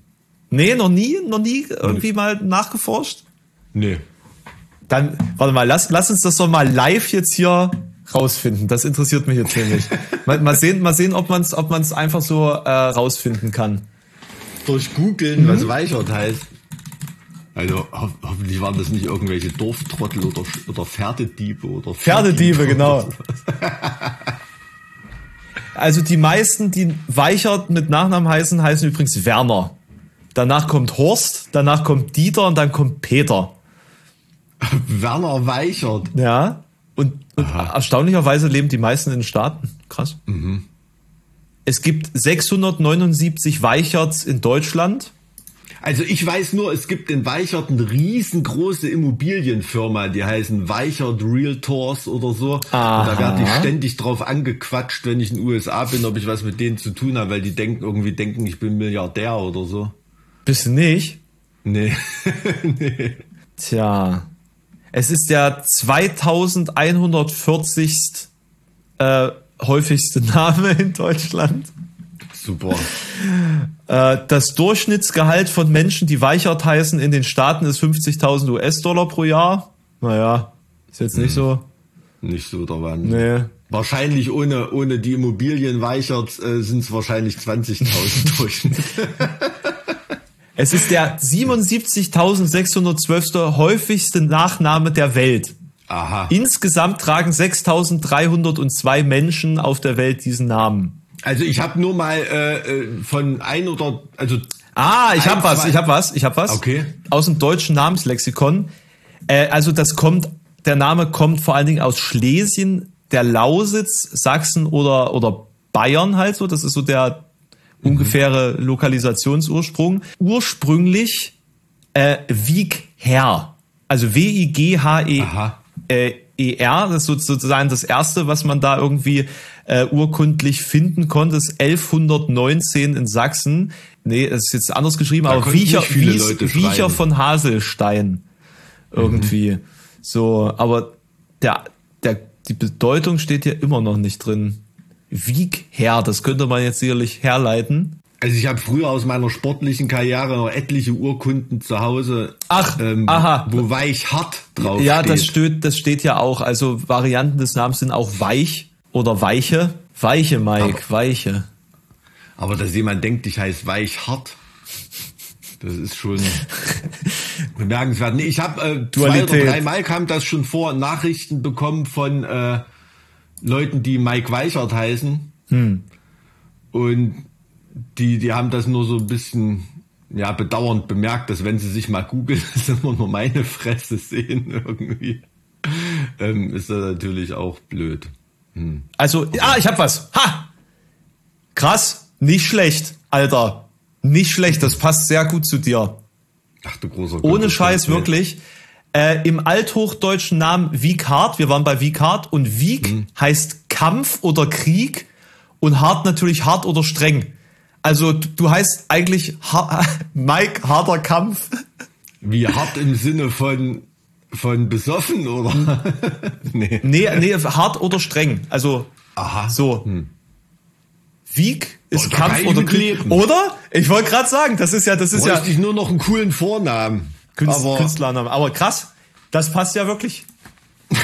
Nee, noch nie, noch nie irgendwie mal nachgeforscht? Nee. Dann, warte mal, lass, lass uns das doch mal live jetzt hier rausfinden. Das interessiert mich jetzt nämlich. mal, mal sehen, mal sehen, ob man es ob man's einfach so äh, rausfinden kann. durch Googeln, was Weichert heißt. Also ho hoffentlich waren das nicht irgendwelche Dorftrottel oder, oder Pferdediebe oder Pferdediebe, Viehdiebe genau. Also die meisten, die Weichert mit Nachnamen heißen, heißen übrigens Werner. Danach kommt Horst, danach kommt Dieter und dann kommt Peter. Werner Weichert. Ja. Und, und erstaunlicherweise leben die meisten in den Staaten. Krass. Es gibt 679 Weicherts in Deutschland. Also ich weiß nur, es gibt in Weichert eine riesengroße Immobilienfirma, die heißen Weichert Realtors oder so. Und da werde ich ständig drauf angequatscht, wenn ich in den USA bin, ob ich was mit denen zu tun habe, weil die denken irgendwie denken, ich bin Milliardär oder so. Bist du nicht? Nee. Tja. Es ist der 2140. Äh, häufigste Name in Deutschland. Super. Äh, das Durchschnittsgehalt von Menschen, die Weichert heißen, in den Staaten ist 50.000 US-Dollar pro Jahr. Naja, ist jetzt nicht so. Nicht so der Wahnsinn. Nee. Wahrscheinlich ohne, ohne die Immobilien Weichert äh, sind es wahrscheinlich 20.000 Durchschnitt. Es ist der 77.612. häufigste Nachname der Welt. Aha. Insgesamt tragen 6.302 Menschen auf der Welt diesen Namen. Also ich habe nur mal äh, äh, von ein oder also Ah, ich Ein, hab was, ich hab was, ich hab was. Okay. Aus dem deutschen Namenslexikon. Äh, also das kommt, der Name kommt vor allen Dingen aus Schlesien, der Lausitz, Sachsen oder, oder Bayern halt so. Das ist so der ungefähre Lokalisationsursprung. Ursprünglich äh, Wiegherr. Also W-I-G-H-E. Aha. Äh, ER, das ist so- sozusagen das erste, was man da irgendwie äh, urkundlich finden konnte, ist 1119 in Sachsen. Nee, das ist jetzt anders geschrieben, aber konnten Wiecher, Wies, Wiecher von Haselstein. Irgendwie. So, aber der, der, die Bedeutung steht hier immer noch nicht drin. Wiegherr, das könnte man jetzt sicherlich herleiten. Also ich habe früher aus meiner sportlichen Karriere noch etliche Urkunden zu Hause, Ach, ähm, aha. wo weich hart drauf Ja, steht. das steht, das steht ja auch. Also Varianten des Namens sind auch weich oder weiche. Weiche, Mike, weiche. Aber dass jemand denkt, ich heiße weich hart, das ist schon bemerkenswert. Nee, ich habe äh, zwei oder Dualität. dreimal kam das schon vor, Nachrichten bekommen von äh, Leuten, die Mike Weichert heißen. Hm. Und die, die haben das nur so ein bisschen ja, bedauernd bemerkt, dass wenn sie sich mal googeln, dass immer nur meine Fresse sehen irgendwie. Ähm, ist das natürlich auch blöd. Also, ah, ich hab was. Ha! Krass, nicht schlecht, Alter. Nicht schlecht, das passt sehr gut zu dir. Ach du großer Ohne Scheiß, wirklich. Äh, Im althochdeutschen Namen Wieghardt, wir waren bei Wieghardt und Wieg Mhm. heißt Kampf oder Krieg und hart natürlich hart oder streng. Also du, du heißt eigentlich ha Mike harter Kampf. Wie hart im Sinne von, von besoffen, oder? nee. Nee, nee, hart oder streng. Also Aha. so. Wieg ist Boah, Kampf oder Krieg. leben. Oder? Ich wollte gerade sagen, das ist ja, das ist ja Bräuchte ich nur noch einen coolen Vornamen. Künst, aber Künstlername. Aber krass, das passt ja wirklich.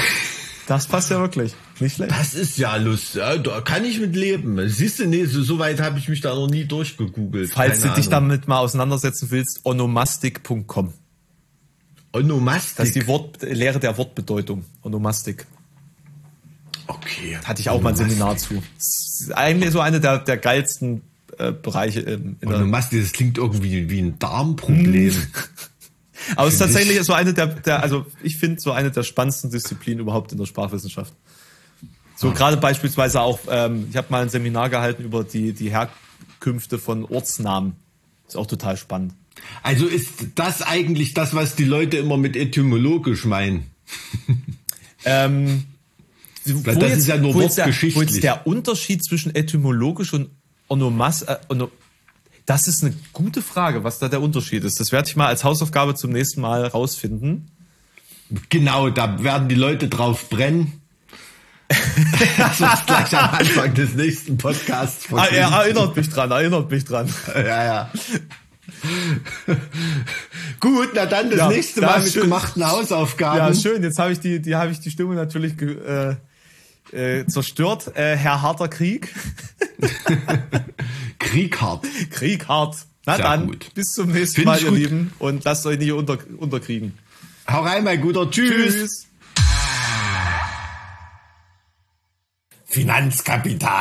Das passt ja wirklich. Nicht schlecht. das ist ja lustig. Da kann ich mit leben. Siehst du, nee, so, so weit habe ich mich da noch nie durchgegoogelt. Falls Keine du dich Ahnung. damit mal auseinandersetzen willst, onomastik.com. Onomastik. Das ist die Wort, Lehre der Wortbedeutung. Onomastik. okay. Hatte ich auch mal ein Seminar zu. Eigentlich so eine der, der geilsten äh, Bereiche in, in Onomastik, das klingt irgendwie wie ein Darmproblem. Aber es ist Find ich- tatsächlich so eine der, der also ich finde so eine der spannendsten Disziplinen überhaupt in der Sprachwissenschaft. So gerade beispielsweise auch, ähm, ich habe mal ein Seminar gehalten über die, die Herkünfte von Ortsnamen. Ist auch total spannend. Also ist das eigentlich das, was die Leute immer mit etymologisch meinen? Ähm, Weil das ist ja nur wo jetzt der, wo wortgeschichtlich. jetzt der Unterschied zwischen etymologisch und Onomas, äh, ono, das ist eine gute Frage, was da der Unterschied ist. Das werde ich mal als Hausaufgabe zum nächsten Mal rausfinden. Genau, da werden die Leute drauf brennen. das ist gleich am Anfang des nächsten Podcasts. Ah, er erinnert mich dran, erinnert mich dran. Ja, ja. Gut, na dann das Ja, nächste Mal mit schön. gemachten Hausaufgaben. Ja, schön. Jetzt habe ich die, die habe ich die Stimmung natürlich äh, äh, zerstört. Äh, Herr harter Krieg, Krieg hart. Krieg hart. Na Sehr dann, gut. bis zum nächsten Find Mal, ihr gut. Lieben, und lasst euch nicht unter, unterkriegen. Hau rein, mein Guter. Tschüss. Tschüss. Finanzkapital.